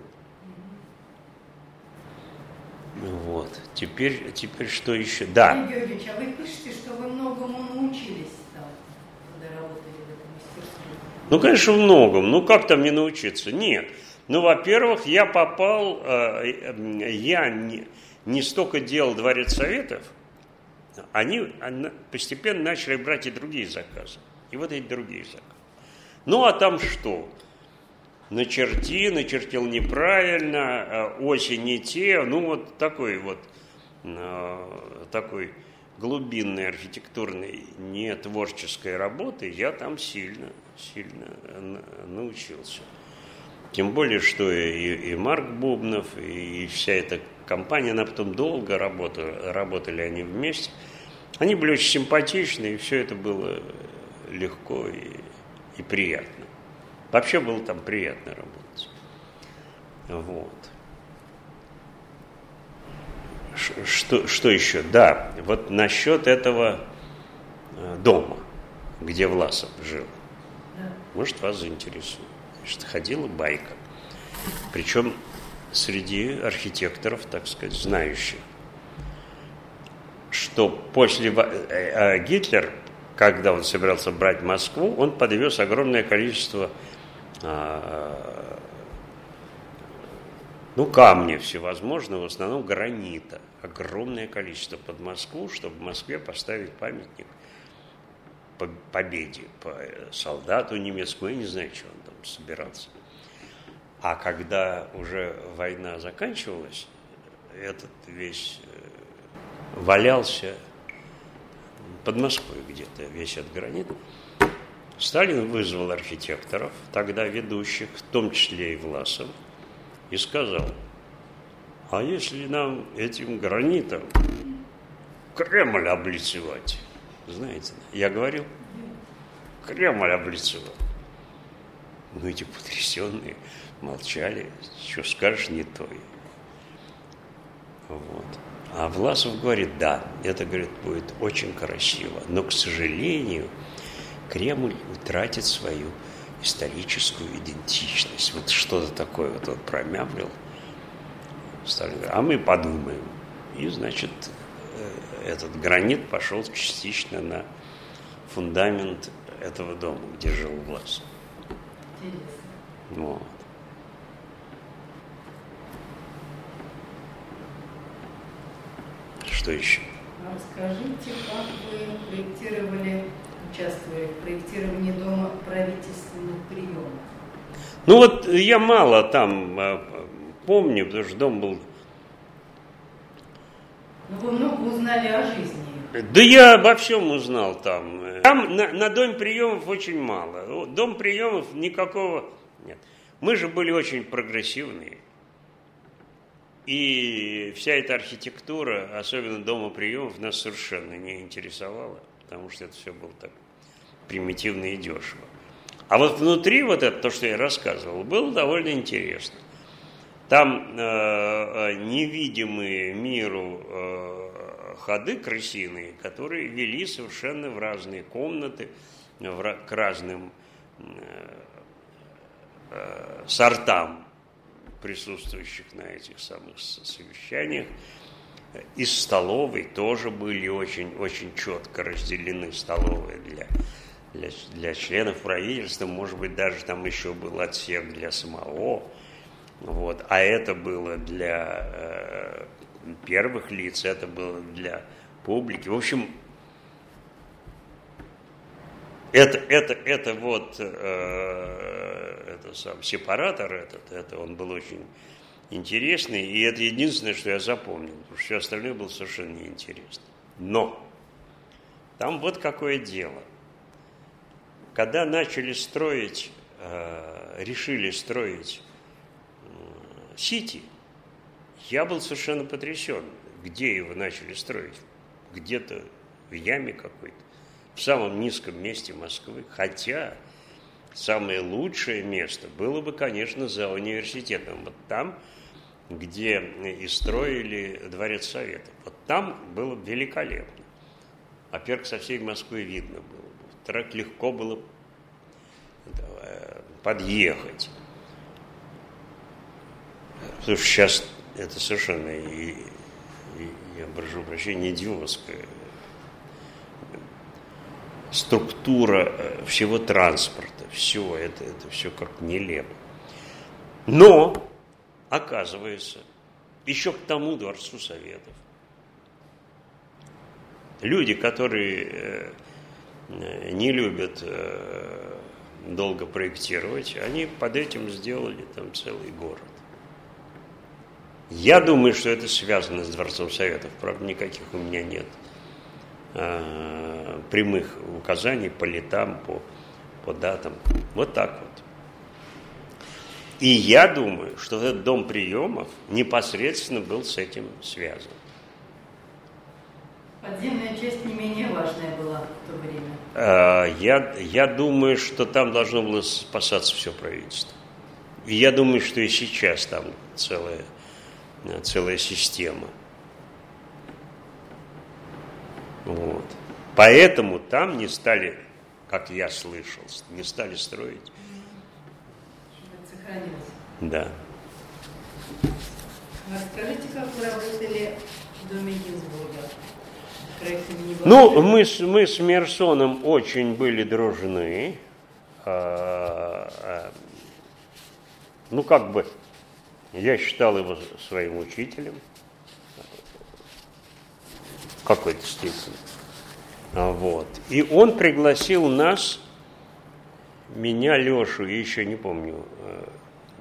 Вот. Теперь, теперь что еще? Да. Евгений Георгиевич, а вы пишете, что вы многому научились там, когда работали ну, конечно, многом. Ну, как там не научиться? Нет. Ну, во-первых, я попал, э, я не, не столько делал дворец советов, они постепенно начали брать и другие заказы. И вот эти другие заказы. Ну, а там что? Начерти, начертил неправильно, э, оси не те. Ну, вот такой вот, э, такой глубинной архитектурной, не творческой работы я там сильно, сильно научился. Тем более, что и, и Марк Бубнов, и вся эта компания, она потом долго работала, работали они вместе. Они были очень симпатичны, и все это было легко и, и приятно. Вообще было там приятно работать. Вот. Что, что еще? Да, вот насчет этого э, дома, где Власов жил. Может, вас заинтересует. Что ходила байка. Причем среди архитекторов, так сказать, знающих, что после э, э, Гитлер, когда он собирался брать Москву, он подвез огромное количество а, ну, камни всевозможные, в основном гранита. Огромное количество под Москву, чтобы в Москве поставить памятник по победе, по солдату немецкому, я не знаю, что собирался. А когда уже война заканчивалась, этот весь э, валялся под Москвой где-то, весь этот гранит. Сталин вызвал архитекторов, тогда ведущих, в том числе и Власов, и сказал, а если нам этим гранитом Кремль облицевать? Знаете, я говорил, Кремль облицевать. Ну, эти потрясенные молчали, что скажешь, не то. Вот. А Власов говорит, да, это, говорит, будет очень красиво, но, к сожалению, Кремль утратит свою историческую идентичность. Вот что-то такое вот он промямлил. Сталин говорит, а мы подумаем. И, значит, э, этот гранит пошел частично на фундамент этого дома, где жил Власов. Вот. Что еще? А расскажите, как вы проектировали участвовали в проектировании дома правительственных приемов? Ну вот я мало там а, помню, потому что дом был... Ну вы много узнали о жизни. Да я обо всем узнал там. Там на, на дом приемов очень мало. Дом приемов никакого нет. Мы же были очень прогрессивные. И вся эта архитектура, особенно дома приемов, нас совершенно не интересовала, потому что это все было так примитивно и дешево. А вот внутри вот это, то, что я рассказывал, было довольно интересно. Там э, э, невидимые миру э, ходы крысиные, которые вели совершенно в разные комнаты, в, к разным э, э, сортам присутствующих на этих самых совещаниях. Из столовой тоже были очень, очень четко разделены столовые для для, для членов правительства, может быть, даже там еще был отсек для самого, вот, а это было для э, первых лиц, это было для публики. В общем, это, это, это вот э, это сам сепаратор этот, это он был очень интересный, и это единственное, что я запомнил, потому что все остальное было совершенно неинтересно. Но там вот какое дело. Когда начали строить, э, решили строить Сити, я был совершенно потрясен, где его начали строить. Где-то в яме какой-то, в самом низком месте Москвы. Хотя самое лучшее место было бы, конечно, за университетом. Вот там, где и строили Дворец Советов. Вот там было великолепно. Во-первых, со всей Москвы видно было трек легко было подъехать. Потому что сейчас это совершенно, и, и, я прошу прощения, идиотская структура э, всего транспорта, все это, это все как нелепо. Но, оказывается, еще к тому Дворцу Советов люди, которые э, Э, не любят долго проектировать, они под этим сделали там целый город. Я думаю, что это связано с Дворцом Советов, правда, никаких у меня нет э, прямых указаний по летам, по, по датам. Вот так вот. И я думаю, что этот дом приемов непосредственно был с этим связан. Подземная часть не менее важная была в то время. А, я, я думаю, что там должно было спасаться все правительство. И я думаю, что и сейчас там целая, целая система. Вот. Поэтому там не стали, как я слышал, не стали строить. Сохранилось. Да. Расскажите, как вы работали в доме Гинзбурга? Ну, мы с, мы с Мерсоном очень были дружны. А, а, ну, как бы, Я считал его своим учителем в какой-то степени. Вот. И он пригласил нас, меня, Лешу, и еще не помню, э,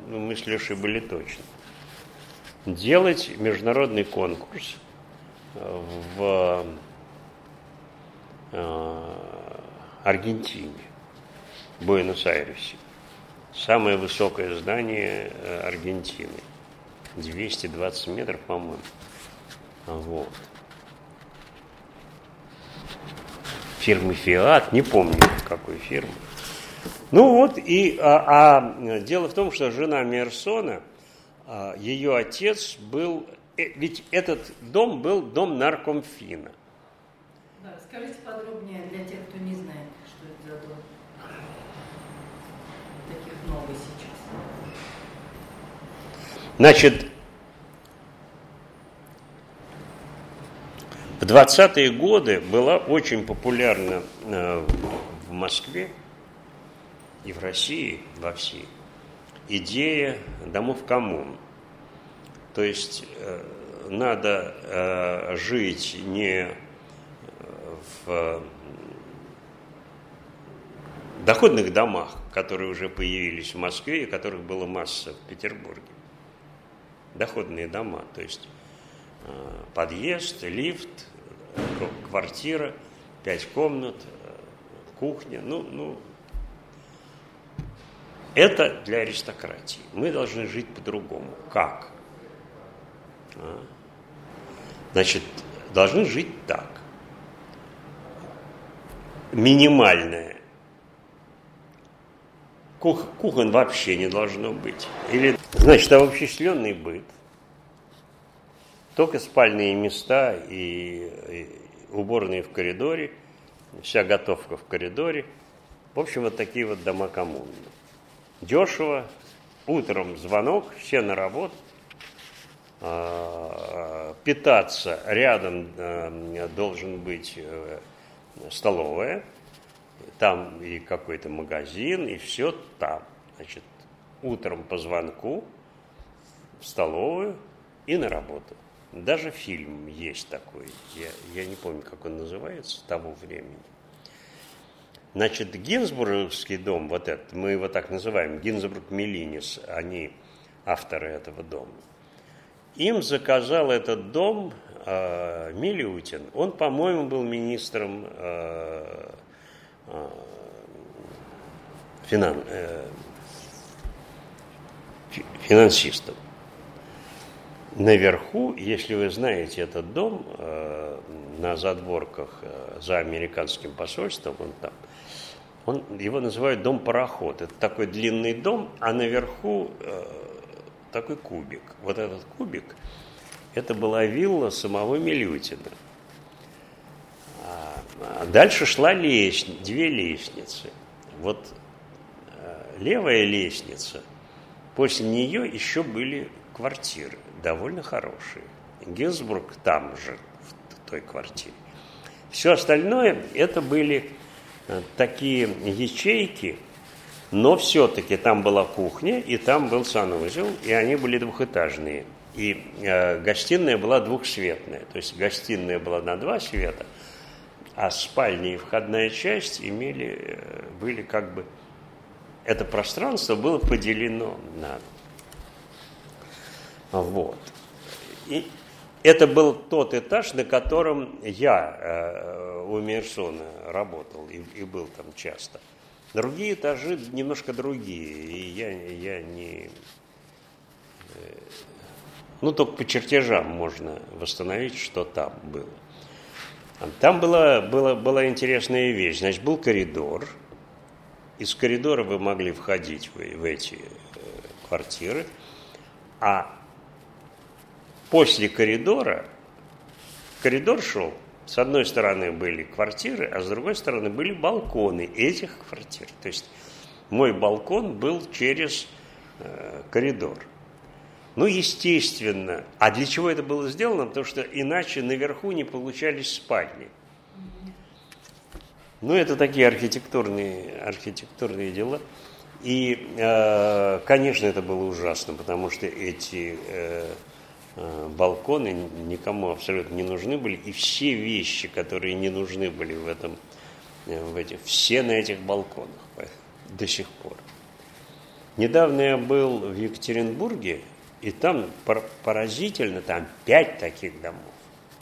ну, мы с Лешей были точно, делать международный конкурс э, в э, Аргентине, Буэнос-Айресе. Самое высокое здание Аргентины. 220 метров, по-моему. Вот. фирмы Фиат, не помню какой фирмы. Ну вот, и, а, а дело в том, что жена Мерсона, а, ее отец был, э, ведь этот дом был дом наркомфина. Да, расскажите подробнее для тех, кто не знает, что это за дом. Таких много сейчас. Значит, В 20-е годы была очень популярна э, в Москве и в России, во всей, идея домов коммун. То есть э, надо э, жить не в доходных домах, которые уже появились в Москве и которых было масса в Петербурге. Доходные дома, то есть подъезд, лифт, квартира, пять комнат, кухня. Ну, ну, это для аристократии. Мы должны жить по-другому. Как? А? Значит, должны жить так. Минимальное. Кух, кухонь вообще не должно быть. Или, значит, обобщисленный быт – только спальные места и, и уборные в коридоре, вся готовка в коридоре. В общем, вот такие вот дома коммуны. Дешево, утром звонок, все на работу, а, питаться рядом а, должен быть э, столовая, там и какой-то магазин, и все там. Значит, утром по звонку в столовую и на работу. Даже фильм есть такой, я, я не помню, как он называется, того времени. Значит, Гинзбургский дом, вот этот, мы его так называем, Гинзбург Мелинис, они авторы этого дома. Им заказал этот дом э, Милютин. Он, по-моему, был министром э, финан, э, финансистом. Наверху, если вы знаете этот дом, э, на задворках э, за американским посольством, он там, он, его называют дом-пароход. Это такой длинный дом, а наверху э, такой кубик. Вот этот кубик, это была вилла самого Милютина. А дальше шла лестница, две лестницы. Вот э, левая лестница, после нее еще были квартиры довольно хорошие. Гинзбург там же, в той квартире. Все остальное это были э, такие ячейки, но все-таки там была кухня, и там был санузел, и они были двухэтажные. И э, гостиная была двухсветная, то есть гостиная была на два света, а спальня и входная часть имели, э, были как бы, это пространство было поделено на вот. И это был тот этаж, на котором я э, у Мерсона работал и, и был там часто. Другие этажи немножко другие, и я, я не... Э, ну, только по чертежам можно восстановить, что там было. Там была, была, была интересная вещь. Значит, был коридор. Из коридора вы могли входить в, в эти э, квартиры. А после коридора, коридор шел, с одной стороны были квартиры, а с другой стороны были балконы этих квартир. То есть мой балкон был через э, коридор. Ну, естественно. А для чего это было сделано? Потому что иначе наверху не получались спальни. Ну, это такие архитектурные, архитектурные дела. И, э, конечно, это было ужасно, потому что эти э, э, балконы никому абсолютно не нужны были, и все вещи, которые не нужны были в этом, в этих, все на этих балконах до сих пор. Недавно я был в Екатеринбурге, и там поразительно, там пять таких домов.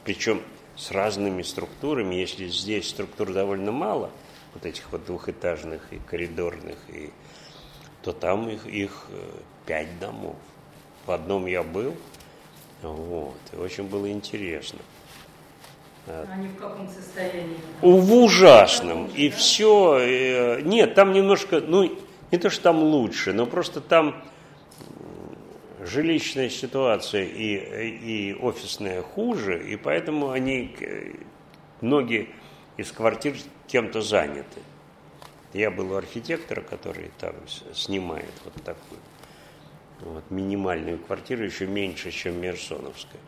Причем с разными структурами. Если здесь структур довольно мало, вот этих вот двухэтажных и коридорных, и, то там их, их э, пять домов. В одном я был, вот, и очень было интересно. Они в каком состоянии? В ужасном. И все. Э, нет, там немножко, ну, не то, что там лучше, но просто там жилищная ситуация и, и офисная хуже, и поэтому они, э, многие из квартир кем-то заняты. Я был у архитектора, который там снимает вот такую вот, минимальную квартиру, еще меньше, чем Мерсоновская.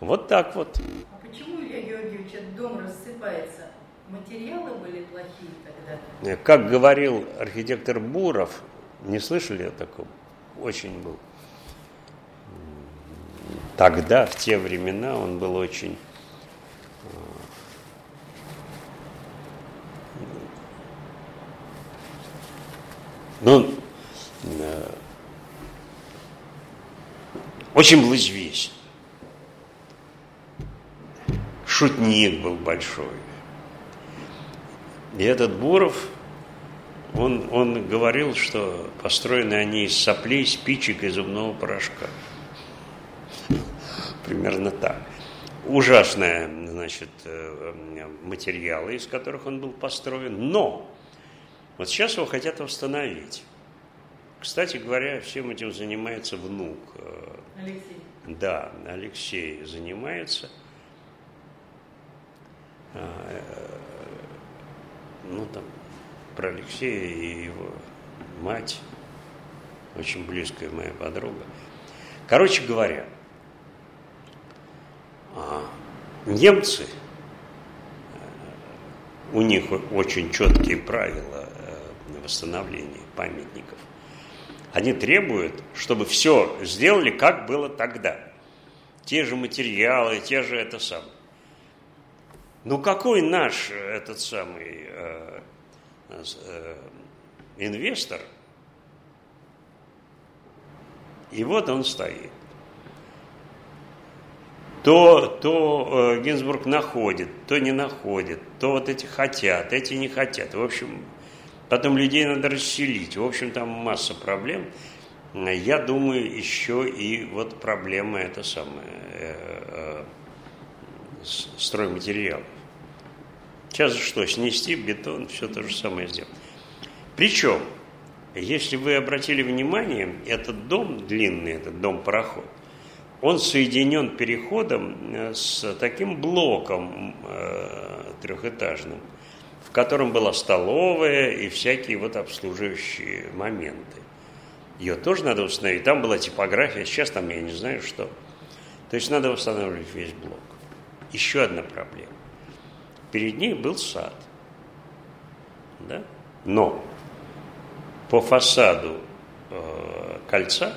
Вот так вот. А почему, Илья Георгиевич, этот дом рассыпается? Материалы были плохие тогда? Э, как говорил архитектор Буров, не слышали о таком? Очень был. Тогда, в те времена, он был очень э, ну, э, очень был известен. Шутник был большой. И этот Буров, он, он говорил, что построены они из соплей, спичек и зубного порошка. Примерно так. Ужасные, значит, э, материалы, из которых он был построен. Но вот сейчас его хотят восстановить. Кстати говоря, всем этим занимается внук. Э, Алексей. Да, Алексей занимается. А, э, ну, там, про Алексея и его мать, очень близкая моя подруга. Короче говоря, немцы, э, у них очень четкие правила э, восстановления памятников. Они требуют, чтобы все сделали, как было тогда. Те же материалы, те же это самое. Ну какой наш этот самый э, э, инвестор? И вот он стоит. То, то э, Гинзбург находит, то не находит, то вот эти хотят, эти не хотят. В общем, потом людей надо расселить. В общем, там масса проблем. Я думаю, еще и вот проблема это самая э, э, стройматериалов. Сейчас что, снести бетон, все то же самое сделать. Причем, если вы обратили внимание, этот дом длинный, этот дом-пароход, он соединен переходом э, с таким блоком э, трехэтажным, в котором была столовая и всякие вот обслуживающие моменты. Ее тоже надо установить. Там была типография, сейчас там я не знаю что. То есть надо восстанавливать весь блок. Еще одна проблема. Перед ней был сад. Да? Но по фасаду э, кольца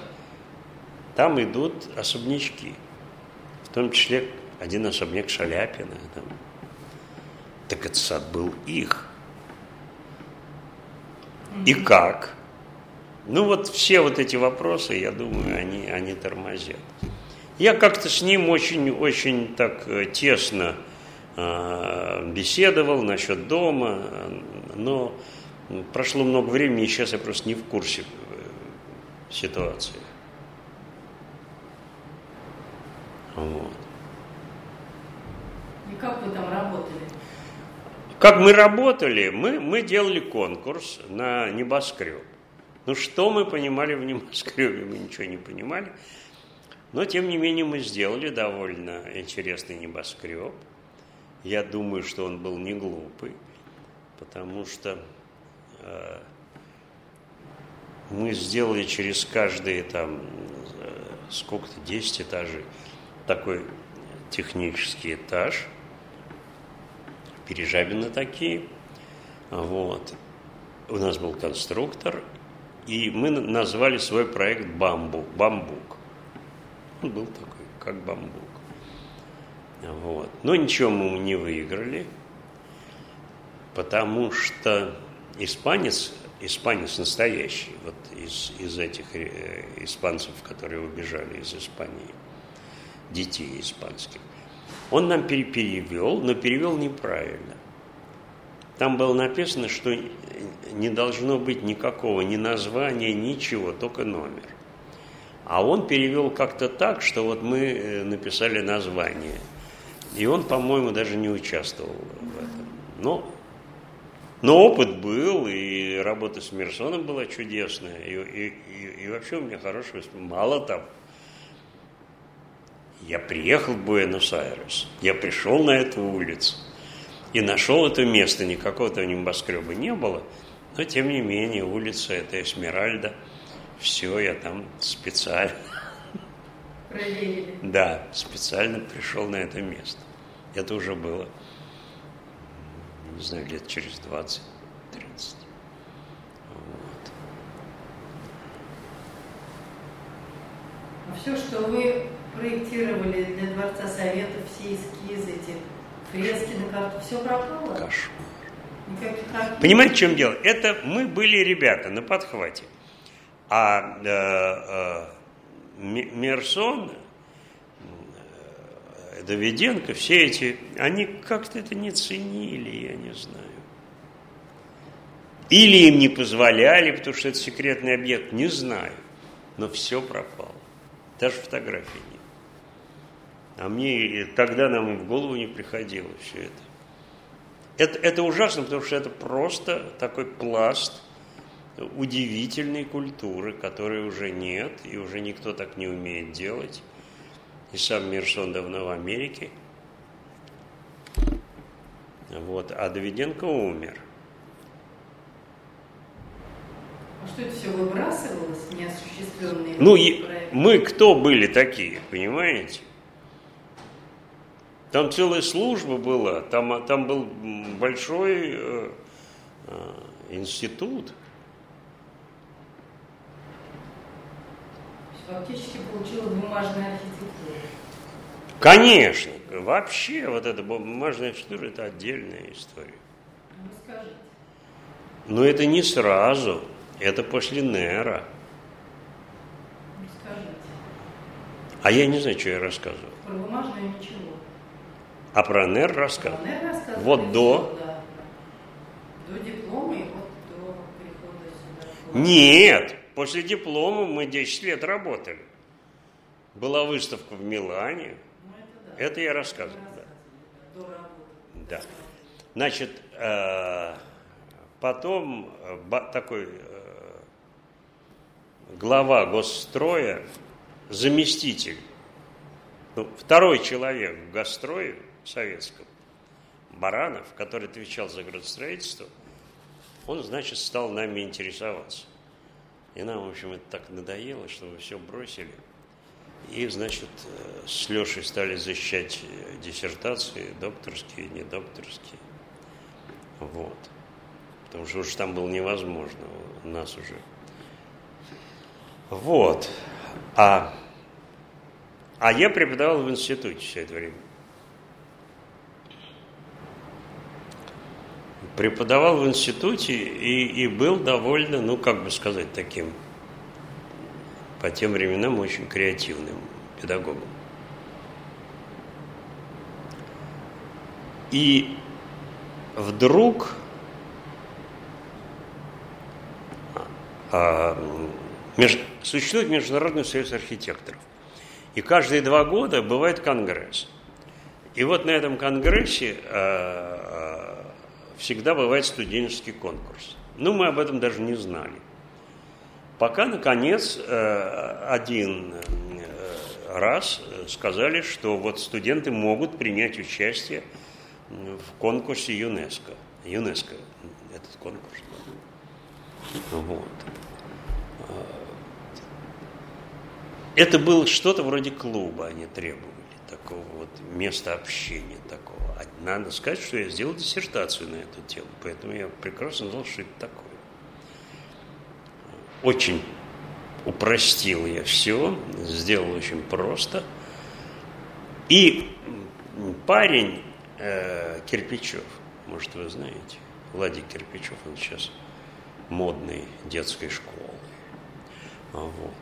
там идут особнячки. В том числе один особняк Шаляпина. Там. Так этот сад был их. И как? Ну вот все вот эти вопросы, я думаю, они, они тормозят. Я как-то с ним очень-очень так э, тесно э, беседовал насчет дома, но прошло много времени, и сейчас я просто не в курсе э, ситуации. Вот. И как вы там работали? Как мы работали? Мы, мы делали конкурс на небоскреб. Ну что мы понимали в небоскребе? Мы ничего не понимали. Но, тем не менее, мы сделали довольно интересный небоскреб. Я думаю, что он был не глупый, потому что э, мы сделали через каждые там э, сколько-то, 10 этажей, такой технический этаж, пережабины такие. Вот. У нас был конструктор, И мы назвали свой проект «Бамбук». «Бамбук». Он был такой, как бамбук. Вот. Но ничего мы не выиграли, потому что испанец, испанец настоящий, вот из, из этих э, испанцев, которые убежали из Испании, детей испанских, он нам перевел, но перевел неправильно. Там было написано, что не должно быть никакого ни названия, ничего, только номер. А он перевел как-то так, что вот мы э, написали название. И он, по-моему, даже не участвовал в этом. Но, но опыт был, и работа с Мерсоном была чудесная. И, и, и, и вообще у меня хороший Мало того, я приехал в Буэнос-Айрес, я пришел на эту улицу и нашел это место, никакого-то небоскреба не было, но тем не менее улица это Эсмеральда, все, я там специально. Проверили. Да, специально пришел на это место. Это уже было, не знаю, лет через 20-30. Вот. А все, что вы проектировали для Дворца Советов, все эскизы, эти фрески на карту, все пропало? Кошмар. Понимаете, в чем дело? Это мы были ребята на подхвате. А э, э, Мерсон, э, Давиденко, все эти, они как-то это не ценили, я не знаю. Или им не позволяли, потому что это секретный объект, не знаю. Но все пропало. Даже фотографии. А мне тогда нам в голову не приходило все это. Это, это ужасно, потому что это просто такой пласт удивительной культуры, которой уже нет, и уже никто так не умеет делать. И сам Мирсон давно в Америке. Вот, а Давиденко умер. А что это все выбрасывалось, неосуществленные Ну, и мы кто были такие, понимаете? Там целая служба была, там, там был большой э, э, институт. Фактически получилась бумажная архитектура. Конечно, вообще вот эта бумажная архитектура это отдельная история. Ну, скажите. Но это не сразу, это после Нера. Ну, скажите. А я не знаю, что я рассказываю. Про бумажную ничего. А про рассказывал. НЭР рассказывал. Вот до. До диплома и вот до прихода сюда. Нет, после диплома мы 10 лет работали. Была выставка в Милане. Ну, это, да. Это я рассказывал. да. Да. Значит, э, потом э, такой э, глава госстроя, заместитель, ну, второй человек в гострое, советском, Баранов, который отвечал за градостроительство, он, значит, стал нами интересоваться. И нам, в общем, это так надоело, что мы все бросили. И, значит, с Лешей стали защищать диссертации, докторские, недокторские. Вот. Потому что уж там было невозможно у нас уже. Вот. А, а я преподавал в институте все это время. Преподавал в институте и, и был довольно, ну, как бы сказать, таким по тем временам очень креативным педагогом. И вдруг а, меж, существует Международный союз архитекторов. И каждые два года бывает конгресс. И вот на этом конгрессе а, всегда бывает студенческий конкурс. Ну, мы об этом даже не знали. Пока, наконец, э, один э, раз сказали, что вот студенты могут принять участие в конкурсе ЮНЕСКО. ЮНЕСКО этот конкурс. Вот. Это было что-то вроде клуба, они требовали такого вот места общения такого. Надо сказать, что я сделал диссертацию на эту тему, поэтому я прекрасно знал, что это такое. очень упростил я все, сделал очень просто. И парень э, Кирпичев, может, вы знаете, Владик Кирпичев, он сейчас модной детской школы. Вот.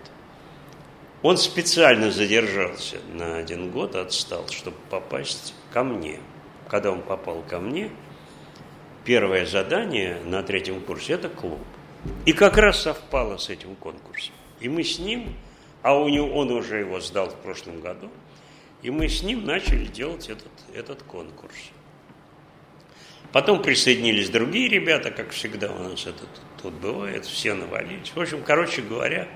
Он специально задержался на один год, отстал, чтобы попасть ко мне. Когда он попал ко мне, первое задание на третьем курсе – это клуб. И как раз совпало с этим конкурсом. И мы с ним, а у него, он уже его сдал в прошлом году, и мы с ним начали делать этот, этот конкурс. Потом присоединились другие ребята, как всегда у нас это тут бывает, все навалились. В общем, короче говоря,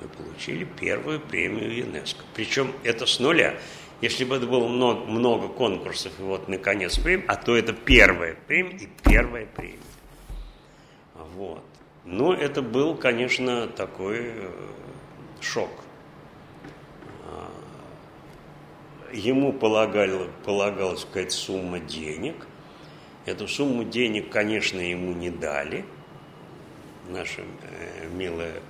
мы получили первую премию ЮНЕСКО. Причем это с нуля. Если бы это было много, много конкурсов, и вот наконец премия, а то это первая премия и первая премия. Вот. Но это был, конечно, такой э, шок. А, ему полагали, полагалась какая-то сумма денег. Эту сумму денег, конечно, ему не дали. Наше э, милое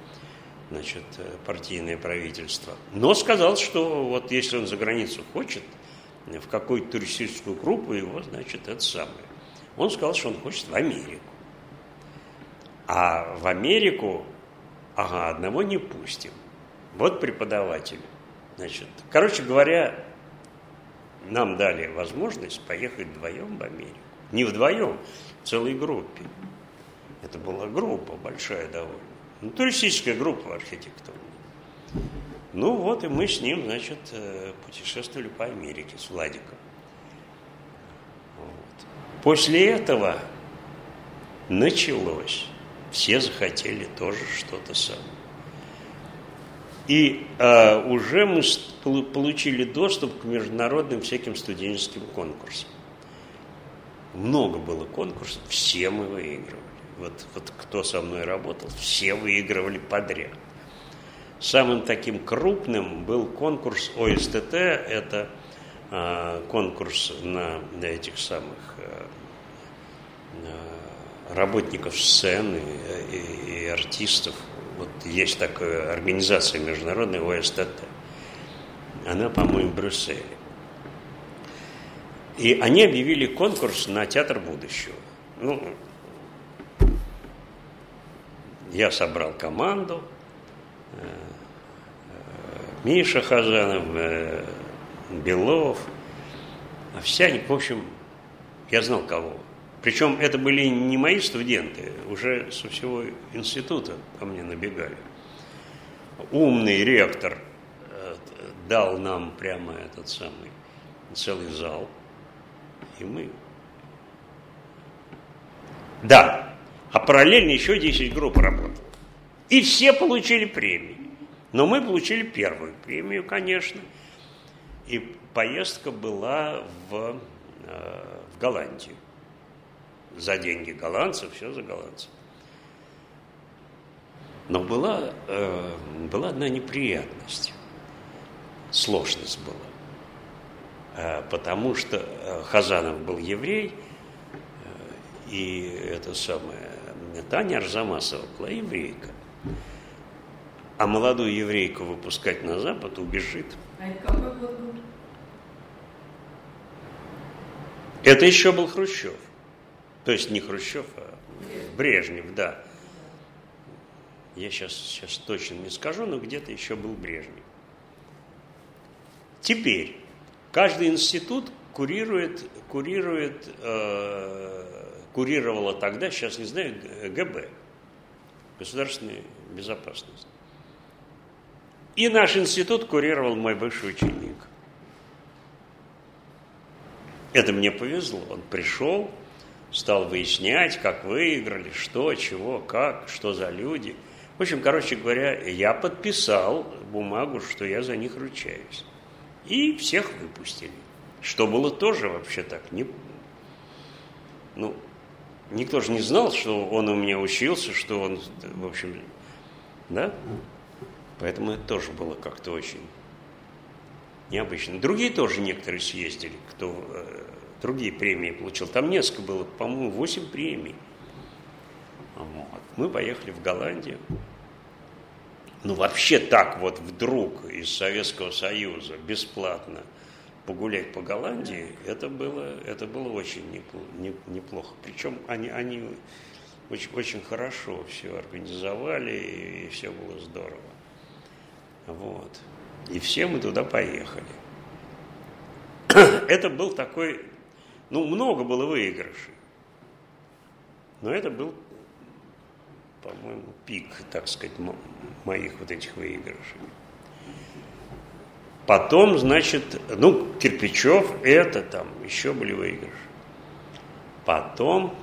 значит, э, партийное правительство. Но сказал, что вот если он за границу хочет, в какую-то туристическую группу его, значит, это самое. Он сказал, что он хочет в Америку. А в Америку, ага, одного не пустим. Вот преподаватель. Значит, короче говоря, нам дали возможность поехать вдвоем в Америку. Не вдвоем, в целой группе. Это была группа большая довольно. Ну, туристическая группа архитектурная. Ну вот и мы с ним, значит, э, путешествовали по Америке с Владиком. Вот. После этого началось все захотели тоже что-то самое. И э, уже мы получили доступ к международным всяким студенческим конкурсам. Много было конкурсов, все мы выигрывали. Вот, вот кто со мной работал, все выигрывали подряд. Самым таким крупным был конкурс ОСТТ, это э, конкурс на, на этих самых э, работников сцены и, и артистов. Вот есть такая организация международная ОСТТ. Она, по-моему, в Брюсселе. И они объявили конкурс на театр будущего. Ну, я собрал команду. Э, э, Миша Хазанов, э, Белов, Овсяник, в общем, я знал кого. Причем это были не мои студенты, уже со всего института ко мне набегали. Умный ректор дал нам прямо этот самый целый зал, и мы... Да, а параллельно еще 10 групп работало. И все получили премии. Но мы получили первую премию, конечно. И поездка была в, э, в Голландию за деньги голландцев, все за голландцев. Но была, э, была одна неприятность, сложность была. Э, потому что э, Хазанов был еврей, э, и это самое, Таня Арзамасова была еврейка. А молодую еврейку выпускать на Запад убежит. А это какой год был? Это еще был Хрущев. То есть не Хрущев, а Брежнев, да. Я сейчас, сейчас точно не скажу, но где-то еще был Брежнев. Теперь каждый институт курирует, курирует, э, курировала тогда, сейчас не знаю, ГБ, государственная безопасность. И наш институт курировал мой бывший ученик. Это мне повезло. Он пришел, стал выяснять, как выиграли, что, чего, как, что за люди. В общем, короче говоря, я подписал бумагу, что я за них ручаюсь. И всех выпустили. Что было тоже вообще так. Не, ну, никто же не знал, что он у меня учился, что он, в общем, да? Поэтому это тоже было как-то очень необычно. Другие тоже некоторые съездили, кто э, другие премии получил. Там несколько было, по-моему, 8 премий. Вот. Мы поехали в Голландию. ну вообще так вот вдруг из Советского Союза бесплатно погулять по Голландии, это было, это было очень неплохо. Причем они, они очень, очень хорошо все организовали, и все было здорово. Вот. И все мы туда поехали. <clears throat> Это был такой, ну, много было выигрышей. Но это был по-моему, пик, так сказать, моих вот этих выигрышей. Потом, значит, ну, Кирпичев, это там, еще были выигрыши. Потом,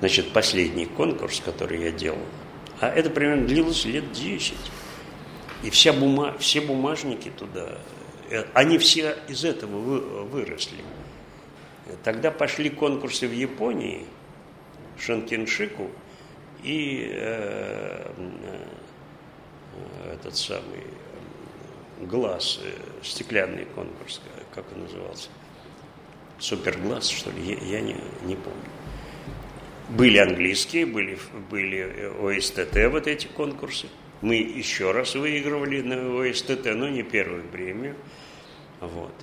значит, последний конкурс, который я делал, а это примерно длилось лет 10. И вся бума, все бумажники туда, э, они все из этого выросли. Тогда пошли конкурсы в Японии – Шанкиншику и э, э, этот самый э, глаз, э, стеклянный конкурс, как он назывался, суперглаз, что ли, я, я не, не помню. Были английские, были, были ОСТТ вот эти конкурсы. Мы еще раз выигрывали на ОСТТ, но не первую премию. Вот.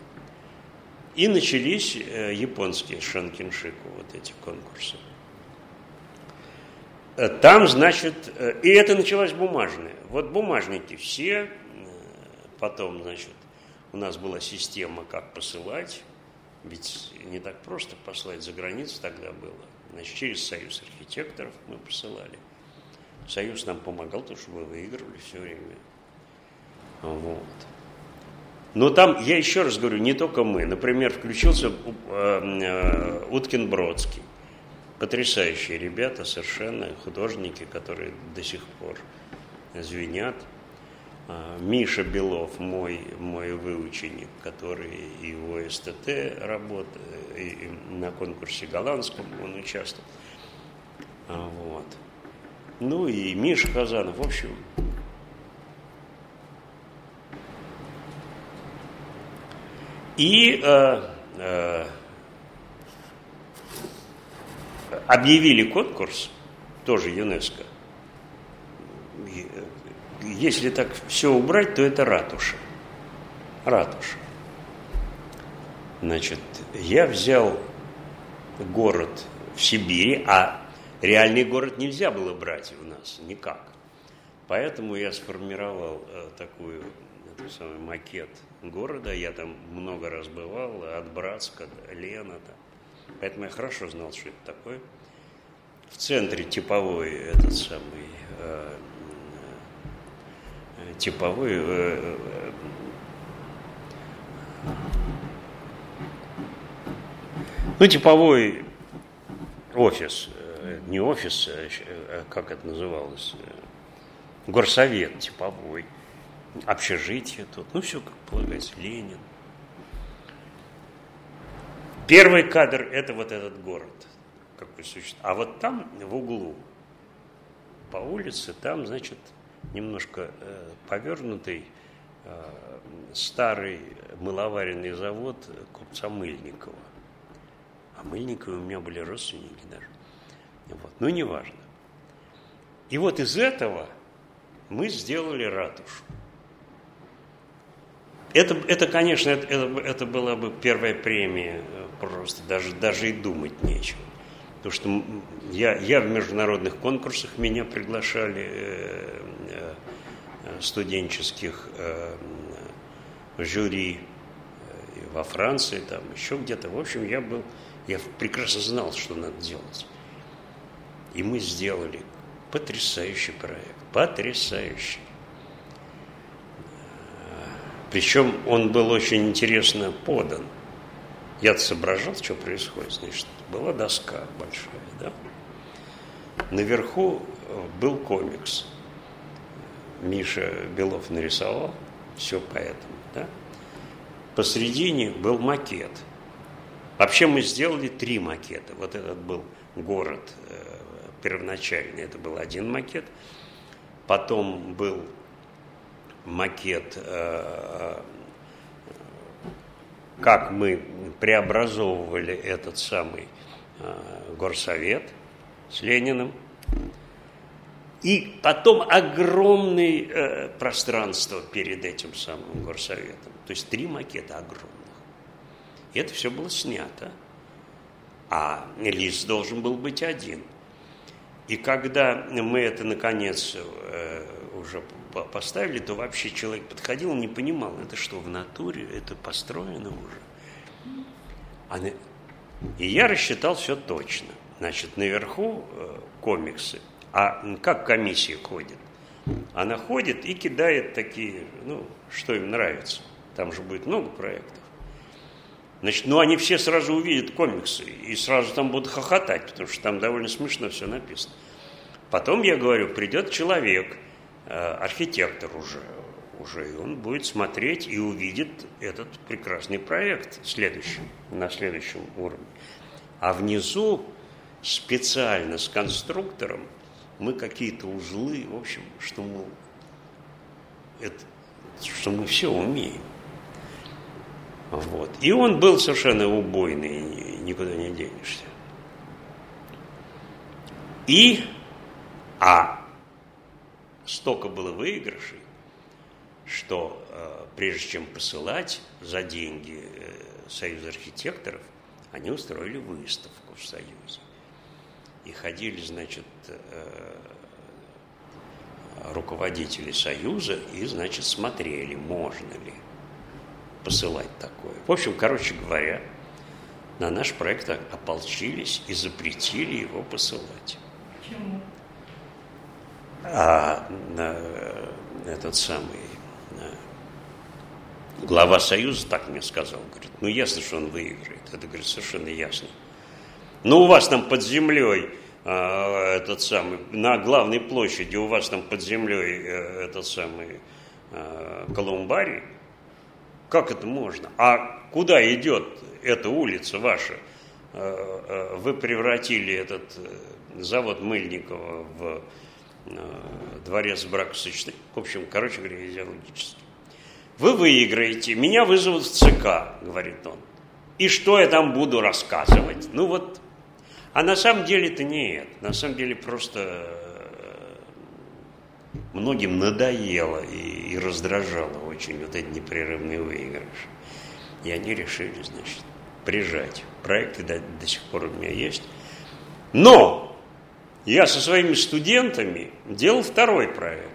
И начались японские шанкиншику, вот эти конкурсы. Э, там, значит, э, и это началось бумажное. Вот бумажники все, э, потом, значит, у нас была система, как посылать, ведь не так просто послать за границу тогда было. Значит, через Союз архитекторов мы посылали. Союз нам помогал, потому что мы выигрывали все время. Вот. Но там, я еще раз говорю, не только мы. Например, включился Уткин Бродский потрясающие ребята, совершенно художники, которые до сих пор звенят. А, Миша Белов, мой, мой выученик, который и в ОСТТ работает, и на конкурсе голландском он участвовал. Вот. Ну и Миша Казанов, в общем, и э, э, объявили конкурс, тоже ЮНЕСКО. Если так все убрать, то это ратуша. Ратуша. Значит, я взял город в Сибири, а реальный город нельзя было брать у нас никак. Поэтому я сформировал э, такую это самый макет города. Я там много раз бывал, от Братска Лена. Там. Поэтому я хорошо знал, что это такое. В центре типовой этот самый э, э, типовой э, ну, типовой офис, не офис, а как это называлось, горсовет типовой, общежитие тут, ну, все, как полагается, Ленин. Первый кадр – это вот этот город, какой существует. А вот там, в углу, по улице, там, значит, немножко э, повернутый э, старый мыловаренный завод купца Мыльникова. А Мыльниковы у меня были родственники даже. Вот. Ну, неважно. И вот из этого мы сделали ратушу. Это, это конечно, это, это, была бы первая премия, просто даже, даже и думать нечего. Потому что я, я в международных конкурсах меня приглашали э, э, студенческих э, жюри э, во Франции, там еще где-то. В общем, я был, я прекрасно знал, что надо делать. И мы сделали потрясающий проект, потрясающий. Причем он был очень интересно подан. Я соображал, что происходит. Значит, была доска большая, да? Наверху э, был комикс. Миша Белов нарисовал, все поэтому, да? Посредине был макет. Вообще мы сделали три макета. Вот этот был город э, первоначальный, это был один макет. Потом был макет, э, как мы преобразовывали этот самый э, горсовет с Лениным. И потом огромное э, пространство перед этим самым горсоветом. То есть три макета огромных. И это все было снято. А лист должен был быть один. И когда мы это, наконец, э, уже поставили, то вообще человек подходил, не понимал, это что, в натуре, это построено уже. И я рассчитал все точно. Значит, наверху э, комиксы – а как комиссия ходит? Она ходит и кидает такие, ну, что им нравится. Там же будет много проектов. Значит, ну они все сразу увидят комиксы и сразу там будут хохотать, потому что там довольно смешно все написано. Потом, я говорю, придет человек, архитектор уже, уже, и он будет смотреть и увидит этот прекрасный проект следующим, на следующем уровне. А внизу специально с конструктором мы какие-то узлы, в общем, что мы, это, что мы все умеем. Вот. И он был совершенно убойный, никуда не денешься. И, а столько было выигрышей, что э, прежде чем посылать за деньги э, Союз архитекторов, они устроили выставку в Союзе и ходили, значит, э, руководители Союза и, значит, смотрели, можно ли посылать такое. В общем, короче говоря, на наш проект ополчились и запретили его посылать. А на, этот самый на, глава Союза так мне сказал, говорит, ну ясно, что он выиграет. Это, говорит, совершенно ясно. Но ну, у вас там под землей э, этот самый, на главной площади у вас там под землей э, этот самый э, колумбарий. Как это можно? А куда идет эта улица ваша? Э, э, вы превратили этот э, завод Мыльникова в э, дворец бракосочетания. В общем, короче говоря, идеологически. Вы выиграете, меня вызовут в ЦК, говорит он. И что я там буду рассказывать? Ну вот а на самом деле это нет. На самом деле просто э, многим надоело и, и раздражало очень вот эти непрерывные выигрыши. И они решили, значит, прижать. Проекты до, до сих пор у меня есть. Но я со своими студентами делал второй проект.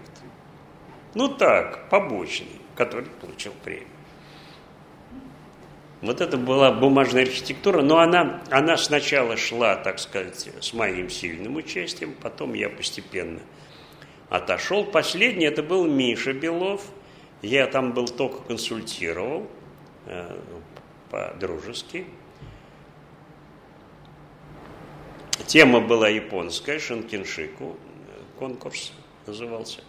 Ну так, побочный, который получил премию. Вот это была бумажная архитектура, но она, она сначала шла, так сказать, с моим сильным участием, потом я постепенно отошел. Последний это был Миша Белов. Я там был только консультировал э, по-дружески. Тема была японская, Шинкиншику конкурс назывался.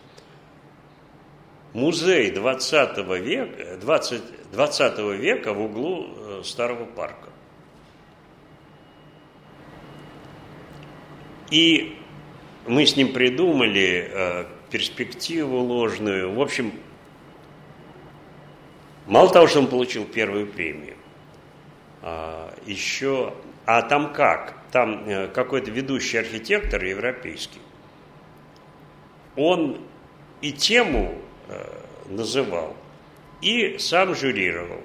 Музей 20 века, 20, 20 века в углу э, старого парка. И мы с ним придумали э, перспективу ложную. В общем, мало того, что он получил первую премию, а, еще... А там как? Там э, какой-то ведущий архитектор европейский. Он и тему называл и сам жюрировал.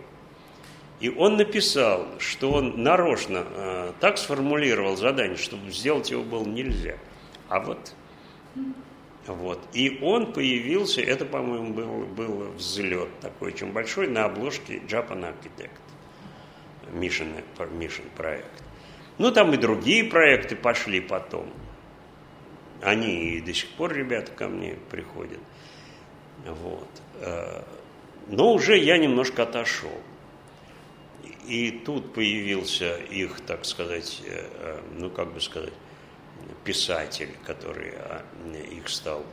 И он написал, что он нарочно э, так сформулировал задание, чтобы сделать его было нельзя. А вот, вот. И он появился, это, по-моему, был, был взлет такой очень большой на обложке Japan Architect, Mission, Mission проект. Ну, там и другие проекты пошли потом. Они до сих пор ребята ко мне приходят. Вот. Э, но уже я немножко отошел. И тут появился их, так сказать, э, э, ну как бы сказать, писатель, который а, их стал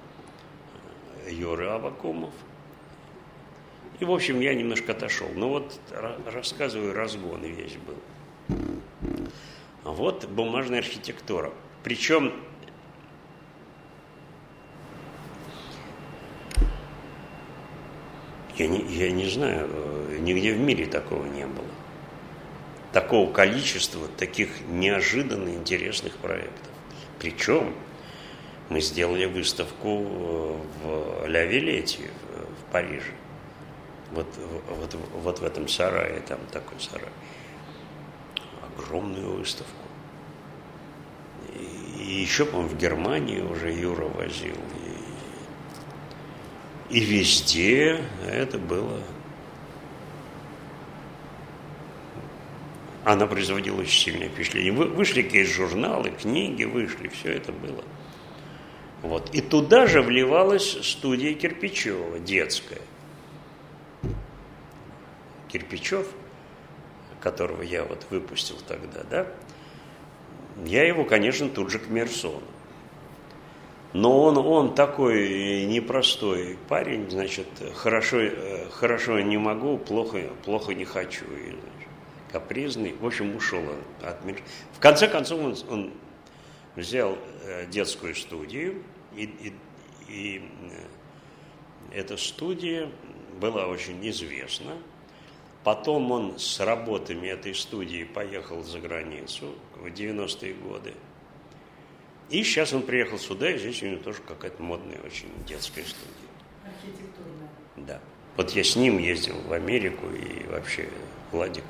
Юра Авакумов. И, в общем, я немножко отошел. Ну вот, рассказываю, разгон весь был. Вот бумажная архитектура. Причем Я не, я не знаю, э, нигде в мире такого не было. Такого количества таких неожиданно интересных проектов. Причем Мы сделали выставку в Ля Вилете в Париже. Вот, вот, вот в этом сарае, там такой сарай. Огромную выставку. И, еще, по-моему, в Германии уже Юра возил. И, и везде это было она производила очень сильное впечатление. Вы, вышли какие-то журналы, книги вышли, все это было. Вот. И туда же вливалась студия Кирпичева, детская. Кирпичев, которого я вот выпустил тогда, да, я его, конечно, тут же к Мерсону. Но он, он такой непростой парень, значит, хорошо, э, хорошо не могу, плохо, плохо не хочу. И, значит, капризный. В общем, ушел он от мира. В конце концов, он, он взял э, детскую студию, и, и, и э, эта студия была очень известна. Потом он с работами этой студии поехал за границу в 90-е годы. И сейчас он приехал сюда, и здесь у него тоже какая-то модная очень детская студия. Архитектурная. Да. Вот я с ним ездил в Америку и вообще Владик.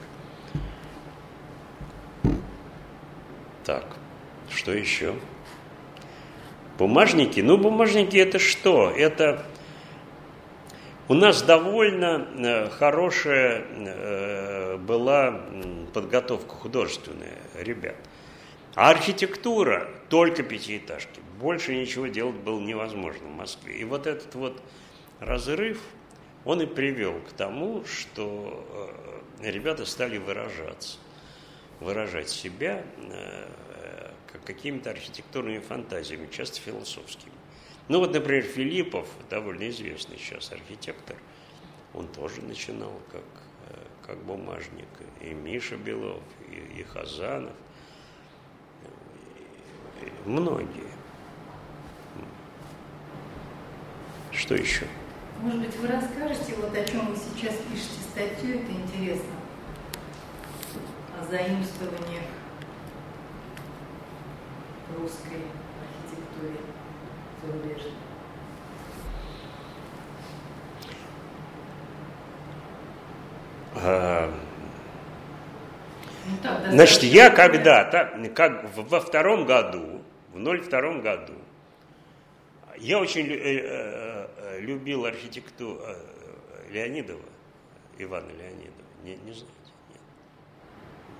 Так, что еще? Бумажники. Ну, бумажники это что? Это у нас довольно э, хорошая э, была подготовка художественная, ребят. А архитектура только пятиэтажки. Больше ничего делать было невозможно в Москве. И вот этот вот разрыв, он и привел к тому, что э, ребята стали выражаться выражать себя какими-то архитектурными фантазиями, часто философскими. Ну вот, например, Филиппов, довольно известный сейчас архитектор, он тоже начинал как, э, как бумажник. И Миша Белов, и, и Хазанов, и многие. Что еще? Может быть, вы расскажете, вот о чем вы сейчас пишете статью, это интересно заимствованиях русской архитектуре зарубежной? А, ну, так, Значит, я когда-то, как во втором году, в 02 году, я очень э, э, любил архитектуру э, Леонидова, Ивана Леонидова, не, не знаю.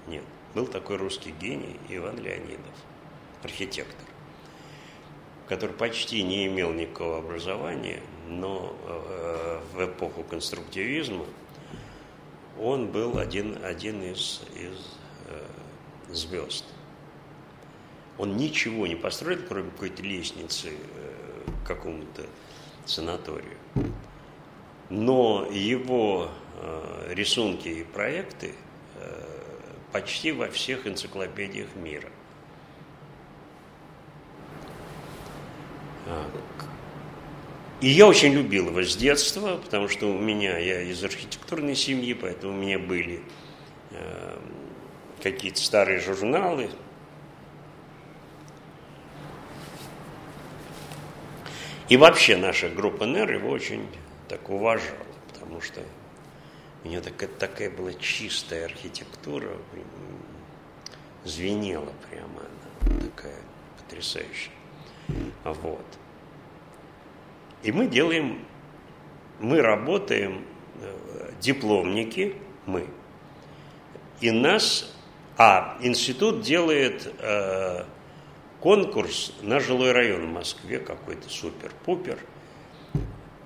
Нет. Был такой русский гений Иван Леонидов, архитектор, который почти не имел никакого образования, но э, в эпоху конструктивизма он был один, один из, из э, звезд. Он ничего не построил, кроме какой-то лестницы э, к какому-то санаторию. Но его э, рисунки и проекты э, почти во всех энциклопедиях мира. И я очень любил его с детства, потому что у меня, я из архитектурной семьи, поэтому у меня были э, какие-то старые журналы. И вообще наша группа НР его очень так уважала, потому что у нее такая, такая была чистая архитектура, звенела прямо она, такая потрясающая. Вот. И мы делаем, мы работаем, э, дипломники, мы, и нас, а институт делает э, конкурс на жилой район в Москве, какой-то супер-пупер –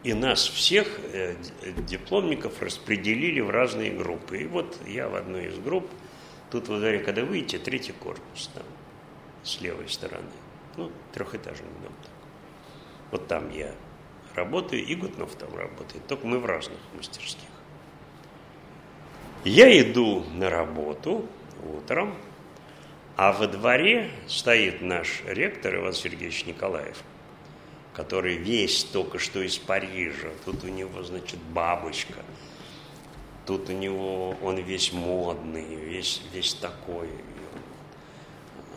и нас всех, э, дипломников, распределили в разные группы. И вот я в одной из групп, тут во дворе, когда выйдете, третий корпус там, с левой стороны. Ну, трехэтажный дом. Вот там я работаю, и Гутнов там работает, только мы в разных мастерских. Я иду на работу утром, а во дворе стоит наш ректор Иван Сергеевич Николаев – который весь только что из Парижа. Тут у него, значит, бабочка. Тут у него, он весь модный, весь, весь такой.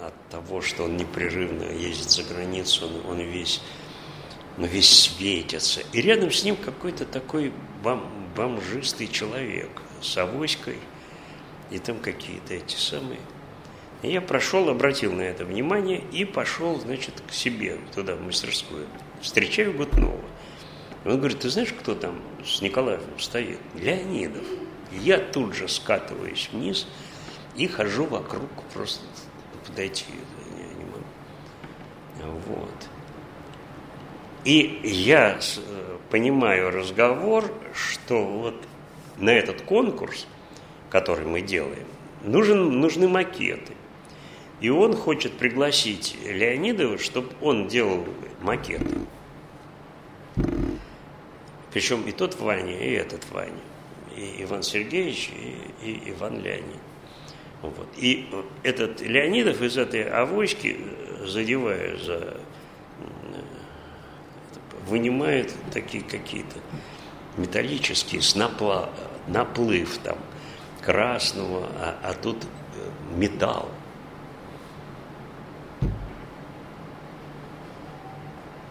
От того, что он непрерывно ездит за границу, он, он весь, ну, весь светится. И рядом с ним какой-то такой бом, бомжистый человек с авоськой, и там какие-то эти самые. И я прошел, обратил на это внимание и пошел, значит, к себе, туда, в мастерскую. Встречаю Гутнова. Он говорит, ты знаешь, кто там с Николаевым стоит? Леонидов. Я тут же скатываюсь вниз и хожу вокруг, просто подойти я не могу. Вот. И я э, понимаю разговор, что вот на этот конкурс, который мы делаем, нужен, нужны макеты. И он хочет пригласить Леонидова, чтобы он делал макеты. Причем и тот Ваня, и этот Ваня. И Иван Сергеевич, и, и Иван Леонид. Вот. И этот Леонидов из этой авоськи, задевая за вынимает такие какие-то металлические, с напла, наплыв там красного, а, а тут э, металл.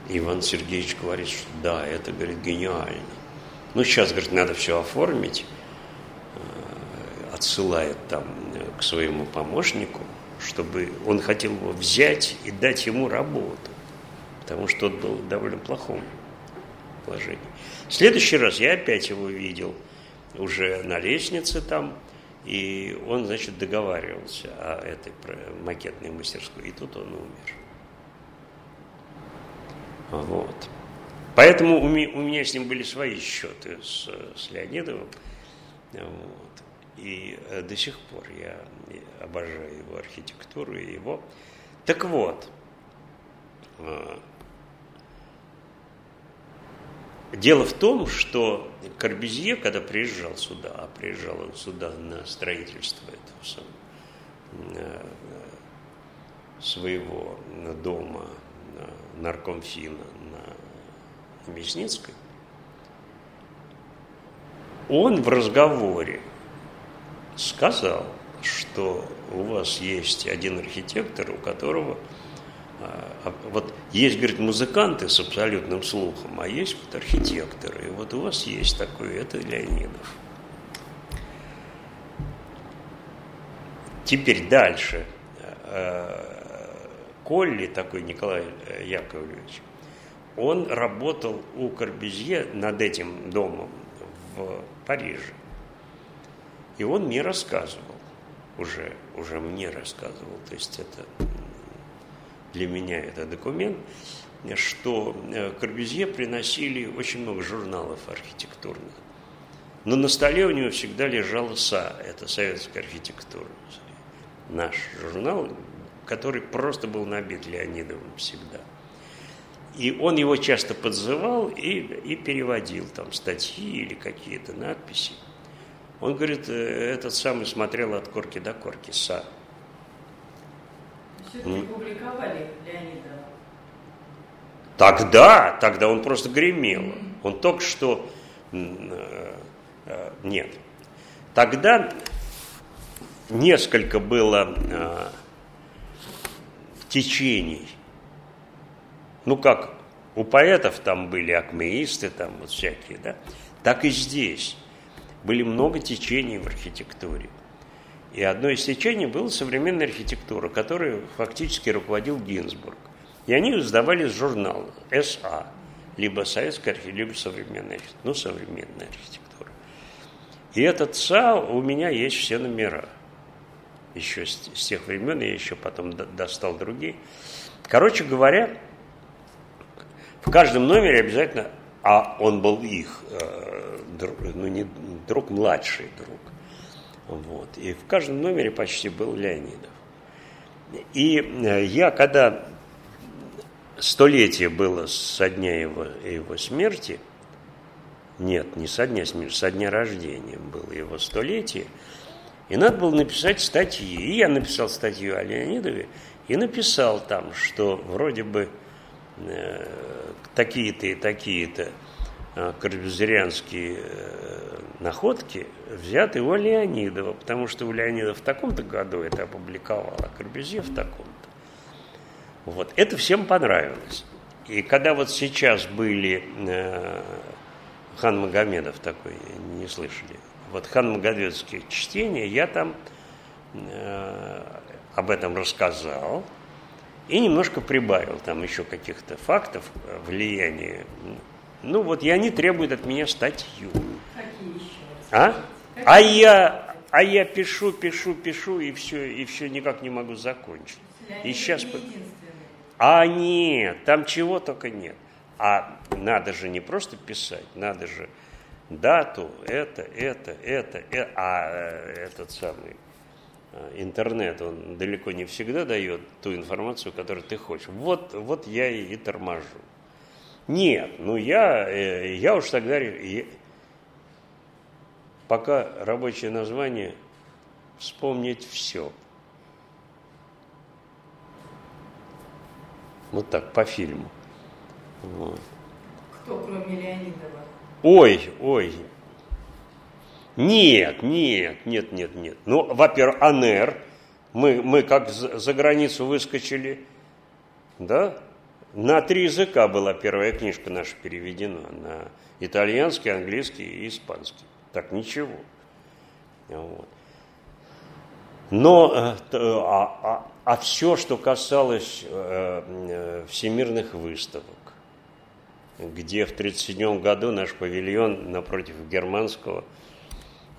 Иван Сергеевич говорит, что да, это, говорит, гениально. Ну, сейчас, говорит, надо все оформить, э, отсылает там э, к своему помощнику, чтобы он хотел его взять и дать ему работу, потому что он был в довольно плохом положении. В следующий раз я опять его видел уже на лестнице там, и он, значит, договаривался о этой макетной мастерской, и тут он умер. Вот. Поэтому у меня, с ним были свои счеты с, с Леонидовым. Вот. И э, до сих пор я обожаю его архитектуру и его. Так вот, э, дело в том, что Корбюзье, когда приезжал сюда, а приезжал он сюда на строительство этого самого, э, своего дома наркомфина на, на Мясницкой, он в разговоре сказал, что у вас есть один архитектор, у которого а, а, вот есть, говорит, музыканты с абсолютным слухом, а есть вот архитекторы. И вот у вас есть такой, это Леонидов. Теперь дальше. А, Колли, такой Николай э, Яковлевич, он работал у Корбюзье над этим домом в Париже. И он мне рассказывал, уже, уже мне рассказывал, то есть это для меня это документ, что э, Корбюзье приносили очень много журналов архитектурных. Но на столе у него всегда лежала СА, это советская архитектура. Наш журнал, который просто был набит Леонидовым всегда. И он его часто подзывал и, и переводил там статьи или какие-то надписи. Он говорит, э, этот самый смотрел от корки до корки, Са. Все-таки публиковали Леонидова? Тогда, тогда он просто гремел. Он только что... Э, э, нет. Тогда несколько было течений. Ну, как у поэтов там были акмеисты, там вот всякие, да, так и здесь были много течений в архитектуре. И одно из течений было современная архитектура, которой фактически руководил Гинзбург. И они издавали журнал СА, либо советская архитектура, либо современная ну, современная архитектура. И этот СА у меня есть все номера еще с, с тех времен, я еще потом достал другие. Короче говоря, в каждом номере обязательно, а он был их, э, друг, ну не друг, младший друг. Вот. И в каждом номере почти был Леонидов. И э, я, когда столетие было со дня его, его смерти, нет, не со дня смерти, со дня рождения было его столетие – и надо было написать статьи. И я написал статью о Леонидове и написал там, что вроде бы э, такие-то и такие-то карбюзерианские э, находки взяты у Леонидова, потому что у Леонидова в таком-то году это опубликовал, а Корбюзье в таком-то. Вот. Это всем понравилось. И когда вот сейчас были э, Хан Магомедов такой, не слышали, вот Хан Магомедовские чтения, я там э, об этом рассказал и немножко прибавил там еще каких-то фактов э, влияния. Ну вот, и они требуют от меня статью. Какие еще? А? А я, а я пишу, пишу, пишу, и все, и все никак не могу закончить. И сейчас... А нет, там чего только нет. А надо же не просто писать, надо же дату, это, это, это, это а э, этот самый э, интернет, он далеко не всегда дает ту информацию, которую ты хочешь. Вот, вот я и, и торможу. Нет, ну я, э, я уж тогда, я, пока рабочее название вспомнить все. Вот так, по фильму. Вот. Кто, кроме Леонидова? Ой, ой. Нет, нет, нет, нет, нет. Ну, во-первых, АНР. Мы, мы как за границу выскочили, да? На три языка была первая книжка наша переведена. На итальянский, английский и испанский. Так, ничего. Вот. Но э, а, а, а все, что касалось э, э, всемирных выставок, где в 1937 году наш павильон напротив германского,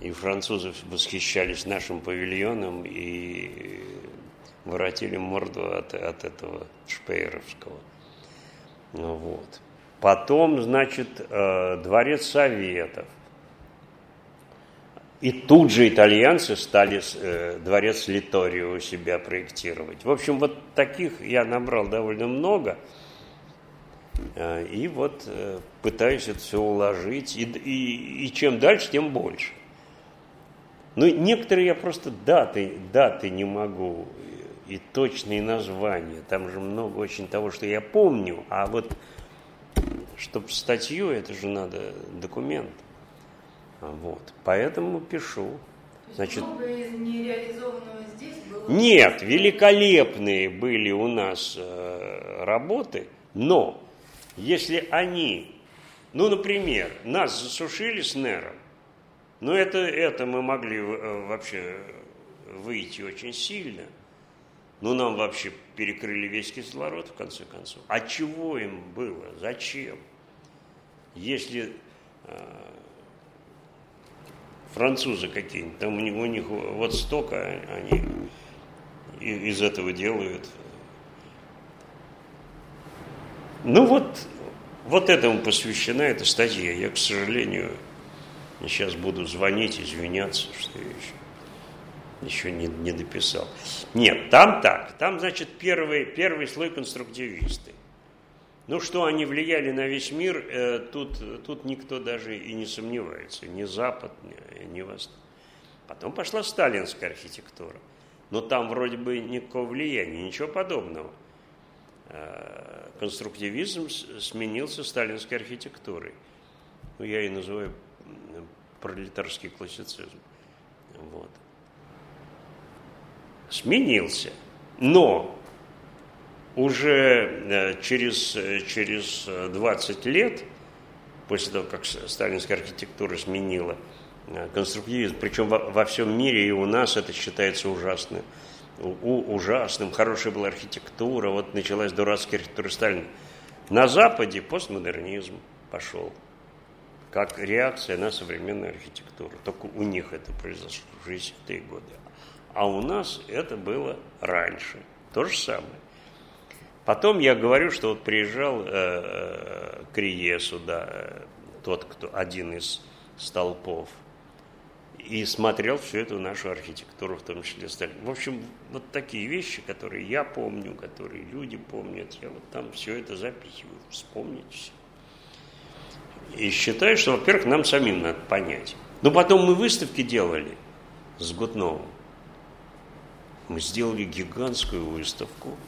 и французы восхищались нашим павильоном и воротили морду от, от этого шпейеровского. Вот. Потом, значит, дворец Советов. И тут же итальянцы стали э, дворец Литорио у себя проектировать. В общем, вот таких я набрал довольно много. Э, и вот э, пытаюсь это все уложить. И, и, и чем дальше, тем больше. Ну, некоторые я просто даты, даты не могу и точные названия. Там же много очень того, что я помню. А вот, чтобы статью, это же надо документ. Вот. Поэтому пишу. Значит, здесь было... Нет, великолепные были у нас э, работы, но если они, ну, например, нас засушили с Нером, ну, это, это мы могли э, вообще выйти очень сильно, ну, нам вообще перекрыли весь кислород, в конце концов. А чего им было? Зачем? Если э, французы какие-нибудь, там у них, у них вот столько они из этого делают. Ну вот, вот этому посвящена эта статья. Я, к сожалению, сейчас буду звонить, извиняться, что еще, еще не, не дописал. Нет, там так. Там, значит, первый, первый слой конструктивисты. Ну, что они влияли на весь мир, э, тут, тут никто даже и не сомневается. Ни Запад, ни, ни Восток. Потом пошла сталинская архитектура. Но там вроде бы никакого влияния, ничего подобного. Э, конструктивизм сменился сталинской архитектурой. Ну, я и называю пролетарский классицизм. Вот. Сменился. Но уже э, через, э, через 20 лет, после того, как сталинская архитектура сменила э, конструктивизм, причем во, во всем мире и у нас это считается ужасным, у, ужасным, хорошая была архитектура, вот началась дурацкая архитектура Сталина. На Западе постмодернизм пошел, как реакция на современную архитектуру. Только у них это произошло в 60-е годы. А у нас это было раньше. То же самое. Потом я говорю, что вот приезжал э, Крие сюда, э, тот, кто один из столпов, и смотрел всю эту нашу архитектуру, в том числе Сталин. В общем, вот такие вещи, которые я помню, которые люди помнят, я вот там все это запихиваю, вспомнить все. И считаю, что, во-первых, нам самим надо понять. Но потом мы выставки делали с Гутновым. Мы сделали гигантскую выставку –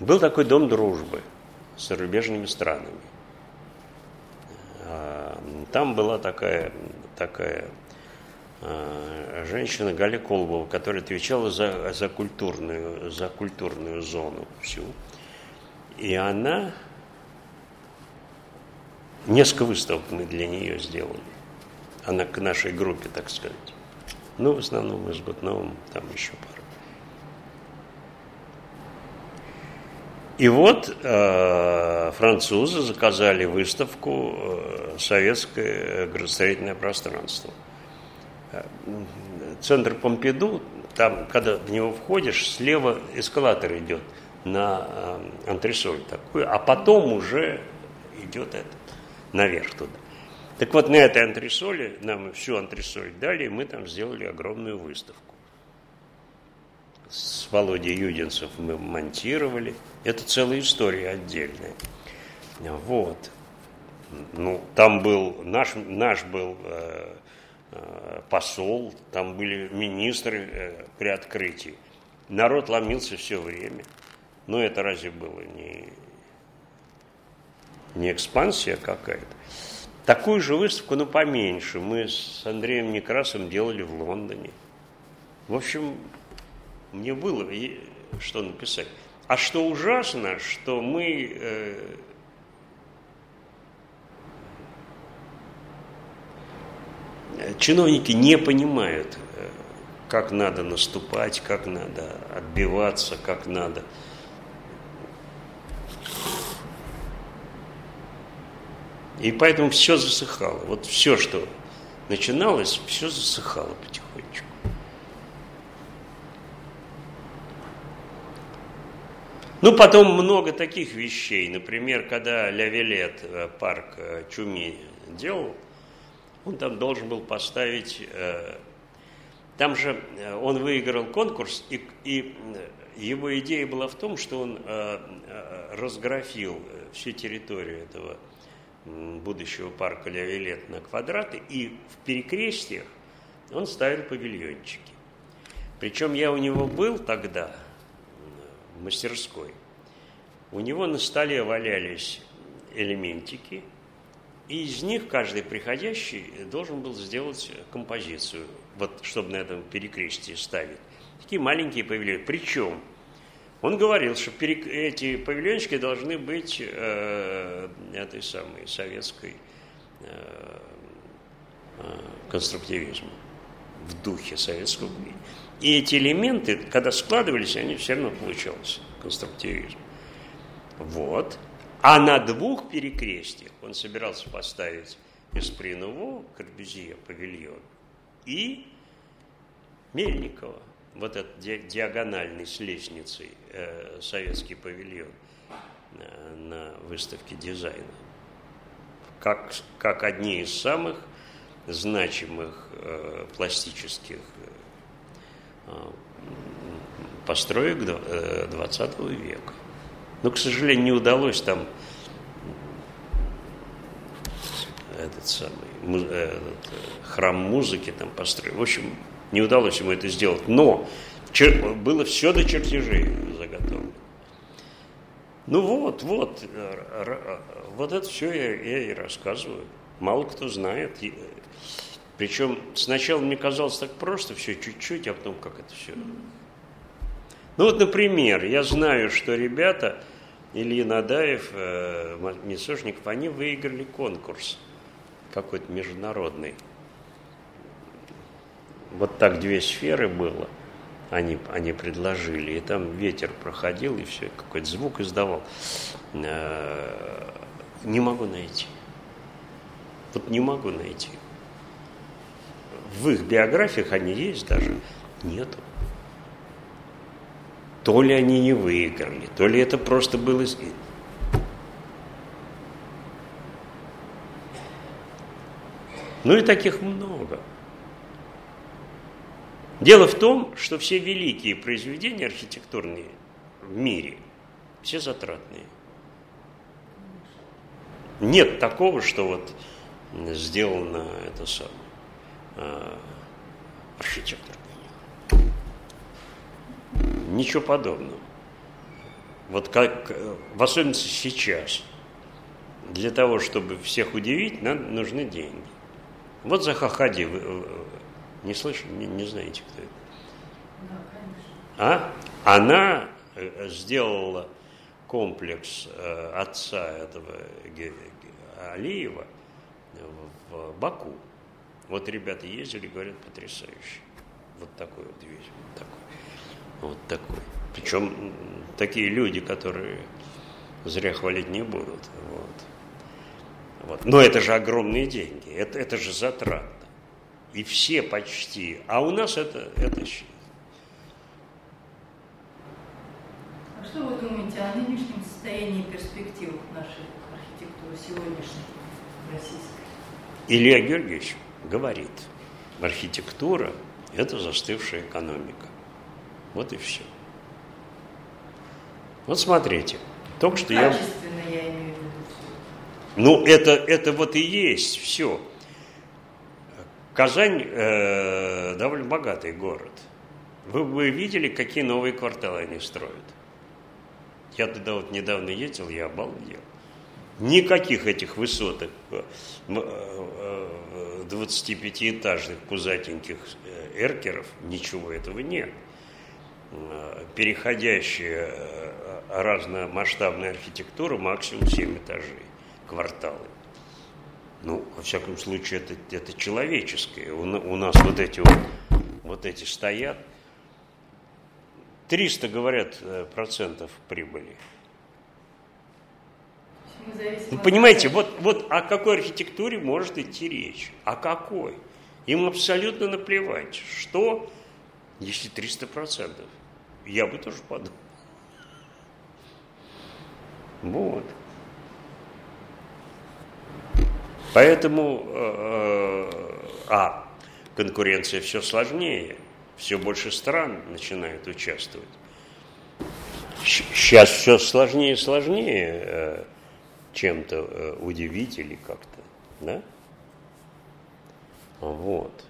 был такой дом дружбы с зарубежными странами. А, там была такая, такая э, женщина Галя Колбова, которая отвечала за, за, культурную, за культурную зону всю. И она несколько выставок мы для нее сделали. Она к нашей группе, так сказать. Ну, в основном мы с Гутновым, там еще пара. И вот э, французы заказали выставку э, «Советское градостроительное пространство». Э, центр Помпиду, там, когда в него входишь, слева эскалатор идет на э, антресоль такую, а потом уже идет этот, наверх туда. Так вот, на этой антресоле, нам всю антресоль дали, мы там сделали огромную выставку с Володей Юдинцев мы монтировали. Это целая история отдельная. Вот. Ну, там был, наш, наш был э, э, посол, там были министры э, при открытии. Народ ломился все время. Но это разве было не, не экспансия какая-то? Такую же выставку, но поменьше, мы с Андреем Некрасом делали в Лондоне. В общем, мне было что написать. А что ужасно, что мы э, чиновники не понимают, э, как надо наступать, как надо отбиваться, как надо. И поэтому все засыхало. Вот все, что начиналось, все засыхало потихонечку. Ну, потом много таких вещей. Например, когда Лявилет э, парк э, Чуми делал, он там должен был поставить... Э, там же он выиграл конкурс, и, и его идея была в том, что он разграфил всю территорию этого будущего парка Лявилет на квадраты, и в перекрестиях он ставил павильончики. Причем я у него был тогда, мастерской. У него на столе валялись элементики, и из них каждый приходящий должен был сделать композицию, вот чтобы на этом перекрестии ставить. Такие маленькие павильоны. Причем он говорил, что эти павильончики должны быть э, этой самой советской э, э, конструктивизма, в духе советского времени. И эти элементы, когда складывались, они все равно получался конструктивизм. Вот. А на двух перекрестиях он собирался поставить Эспринову, Корбюзье, павильон и Мельникова, вот этот диагональный с лестницей э, советский павильон э, на выставке дизайна. Как, как одни из самых значимых э, пластических Э, построек 20 э, века. Но, к сожалению, не удалось там этот самый этот, храм музыки там построить. В общем, не удалось ему это сделать. Но чер, было все до чертежей заготовлено. Ну вот, вот, вот это все я, я и рассказываю. Мало кто знает. Причем сначала мне казалось так просто, все чуть-чуть, а потом как это все. Ну вот, например, я знаю, что ребята, Илья Надаев, э, Мисошников, они выиграли конкурс какой-то международный. Вот так две сферы было, они, они предложили, и там ветер проходил, и все, какой-то звук издавал. Э, не могу найти. Вот не могу найти в их биографиях они есть даже, нету. То ли они не выиграли, то ли это просто было... Ну и таких много. Дело в том, что все великие произведения архитектурные в мире, все затратные. Нет такого, что вот сделано это самое Э, архитектор Ничего подобного. Вот как, в особенности сейчас, для того, чтобы всех удивить, нам нужны деньги. Вот Заха Хади Не слышали? Не, не знаете, кто это? А? Она э, сделала комплекс э, отца этого Алиева в Баку. Вот ребята ездили, говорят, потрясающе. Вот такой вот вещь, вот такой. Вот такой. Причем такие люди, которые зря хвалить не будут. Вот. Вот. Но это же огромные деньги, это, это же затратно. И все почти. А у нас это, это А что вы думаете о нынешнем состоянии перспектив нашей архитектуры сегодняшней российской? Илья Георгиевич говорит, архитектура – это застывшая экономика. Вот и все. Вот смотрите, только что я... Я имею в виду. Ну, это, это вот и есть все. Казань э, довольно богатый город. Вы, вы видели, какие новые кварталы они строят? Я туда вот недавно ездил, я обалдел. Никаких этих высоток 25-этажных э, э, пузатеньких э, эркеров, ничего этого нет. Переходящая разномасштабная архитектура, максимум 7 этажей, кварталы. Ну, во всяком случае, это, это человеческое. У, у нас вот эти вот, вот эти стоят. 300, говорят, процентов прибыли. Вы понимаете, вот, вот о какой архитектуре может идти речь? О какой? Им абсолютно наплевать, что, если 300%. Я бы тоже подумал. Вот. Поэтому, э, а, конкуренция все сложнее, все больше стран начинают участвовать. Сейчас все сложнее и сложнее э, чем-то э, удивить или как-то, да? Вот.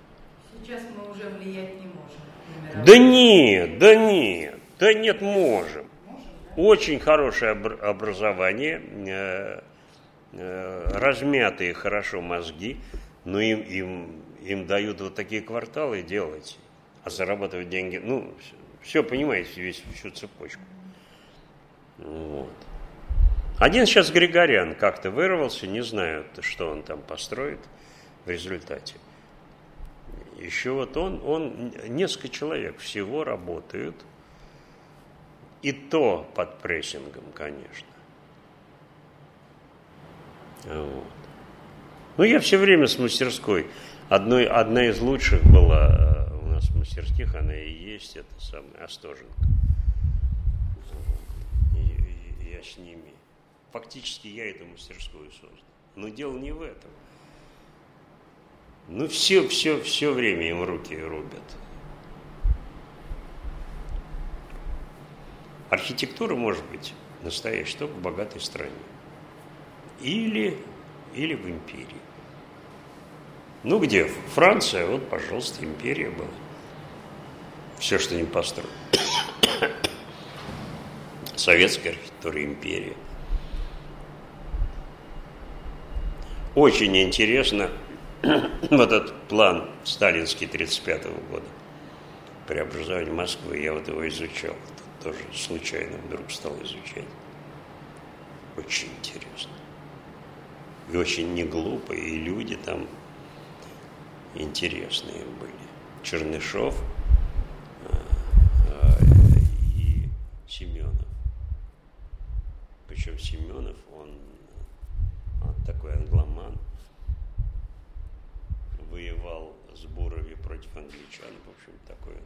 Сейчас мы уже влиять не можем. Да нет, да нет, да нет, можем. можем да? Очень хорошее образование, э, э, размятые хорошо мозги, но им, им, им дают вот такие кварталы делать, а зарабатывать деньги, ну, все, понимаете, весь, всю цепочку. Вот. Один сейчас Григорян как-то вырвался, не знаю, что он там построит в результате. Еще вот он, он, несколько человек всего работают, и то под прессингом, конечно. Вот. Ну, я все время с мастерской. Одной, одна из лучших была э, у нас в мастерских, она и есть, это самая Остоженко. Я с ними фактически я эту мастерскую создал. Но дело не в этом. Ну, все, все, все время им руки рубят. Архитектура может быть настоящей только в богатой стране. Или, или в империи. Ну где? Франция, вот, пожалуйста, империя была. Все, что не построено. Советская архитектура, империя. Очень интересно <clears throat> вот этот план сталинский 1935 года преобразования Москвы. Я вот его изучал. Тоже случайно вдруг стал изучать. Очень интересно. И очень не глупо, и люди там интересные были. Чернышов а, а, и Семенов. Причем Семенов, он такой англоман, воевал с Бурови против англичан, в общем, такое.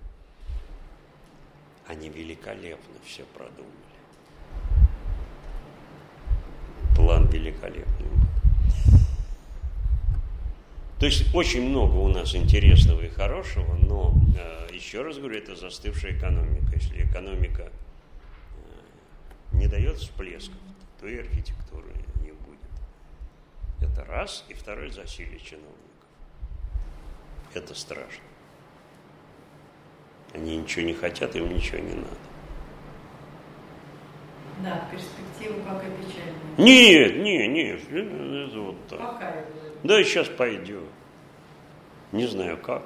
Они великолепно все продумали. План великолепный. То есть очень много у нас интересного и хорошего, но э, еще раз говорю, это застывшая экономика. Если экономика э, не дает всплесков, то и архитектура это раз. И второй – засилие чиновников. Это страшно. Они ничего не хотят, им ничего не надо. Да, перспективы пока печальные. Нет, нет, нет, это вот так. Пока Да, сейчас пойдет. Не знаю как.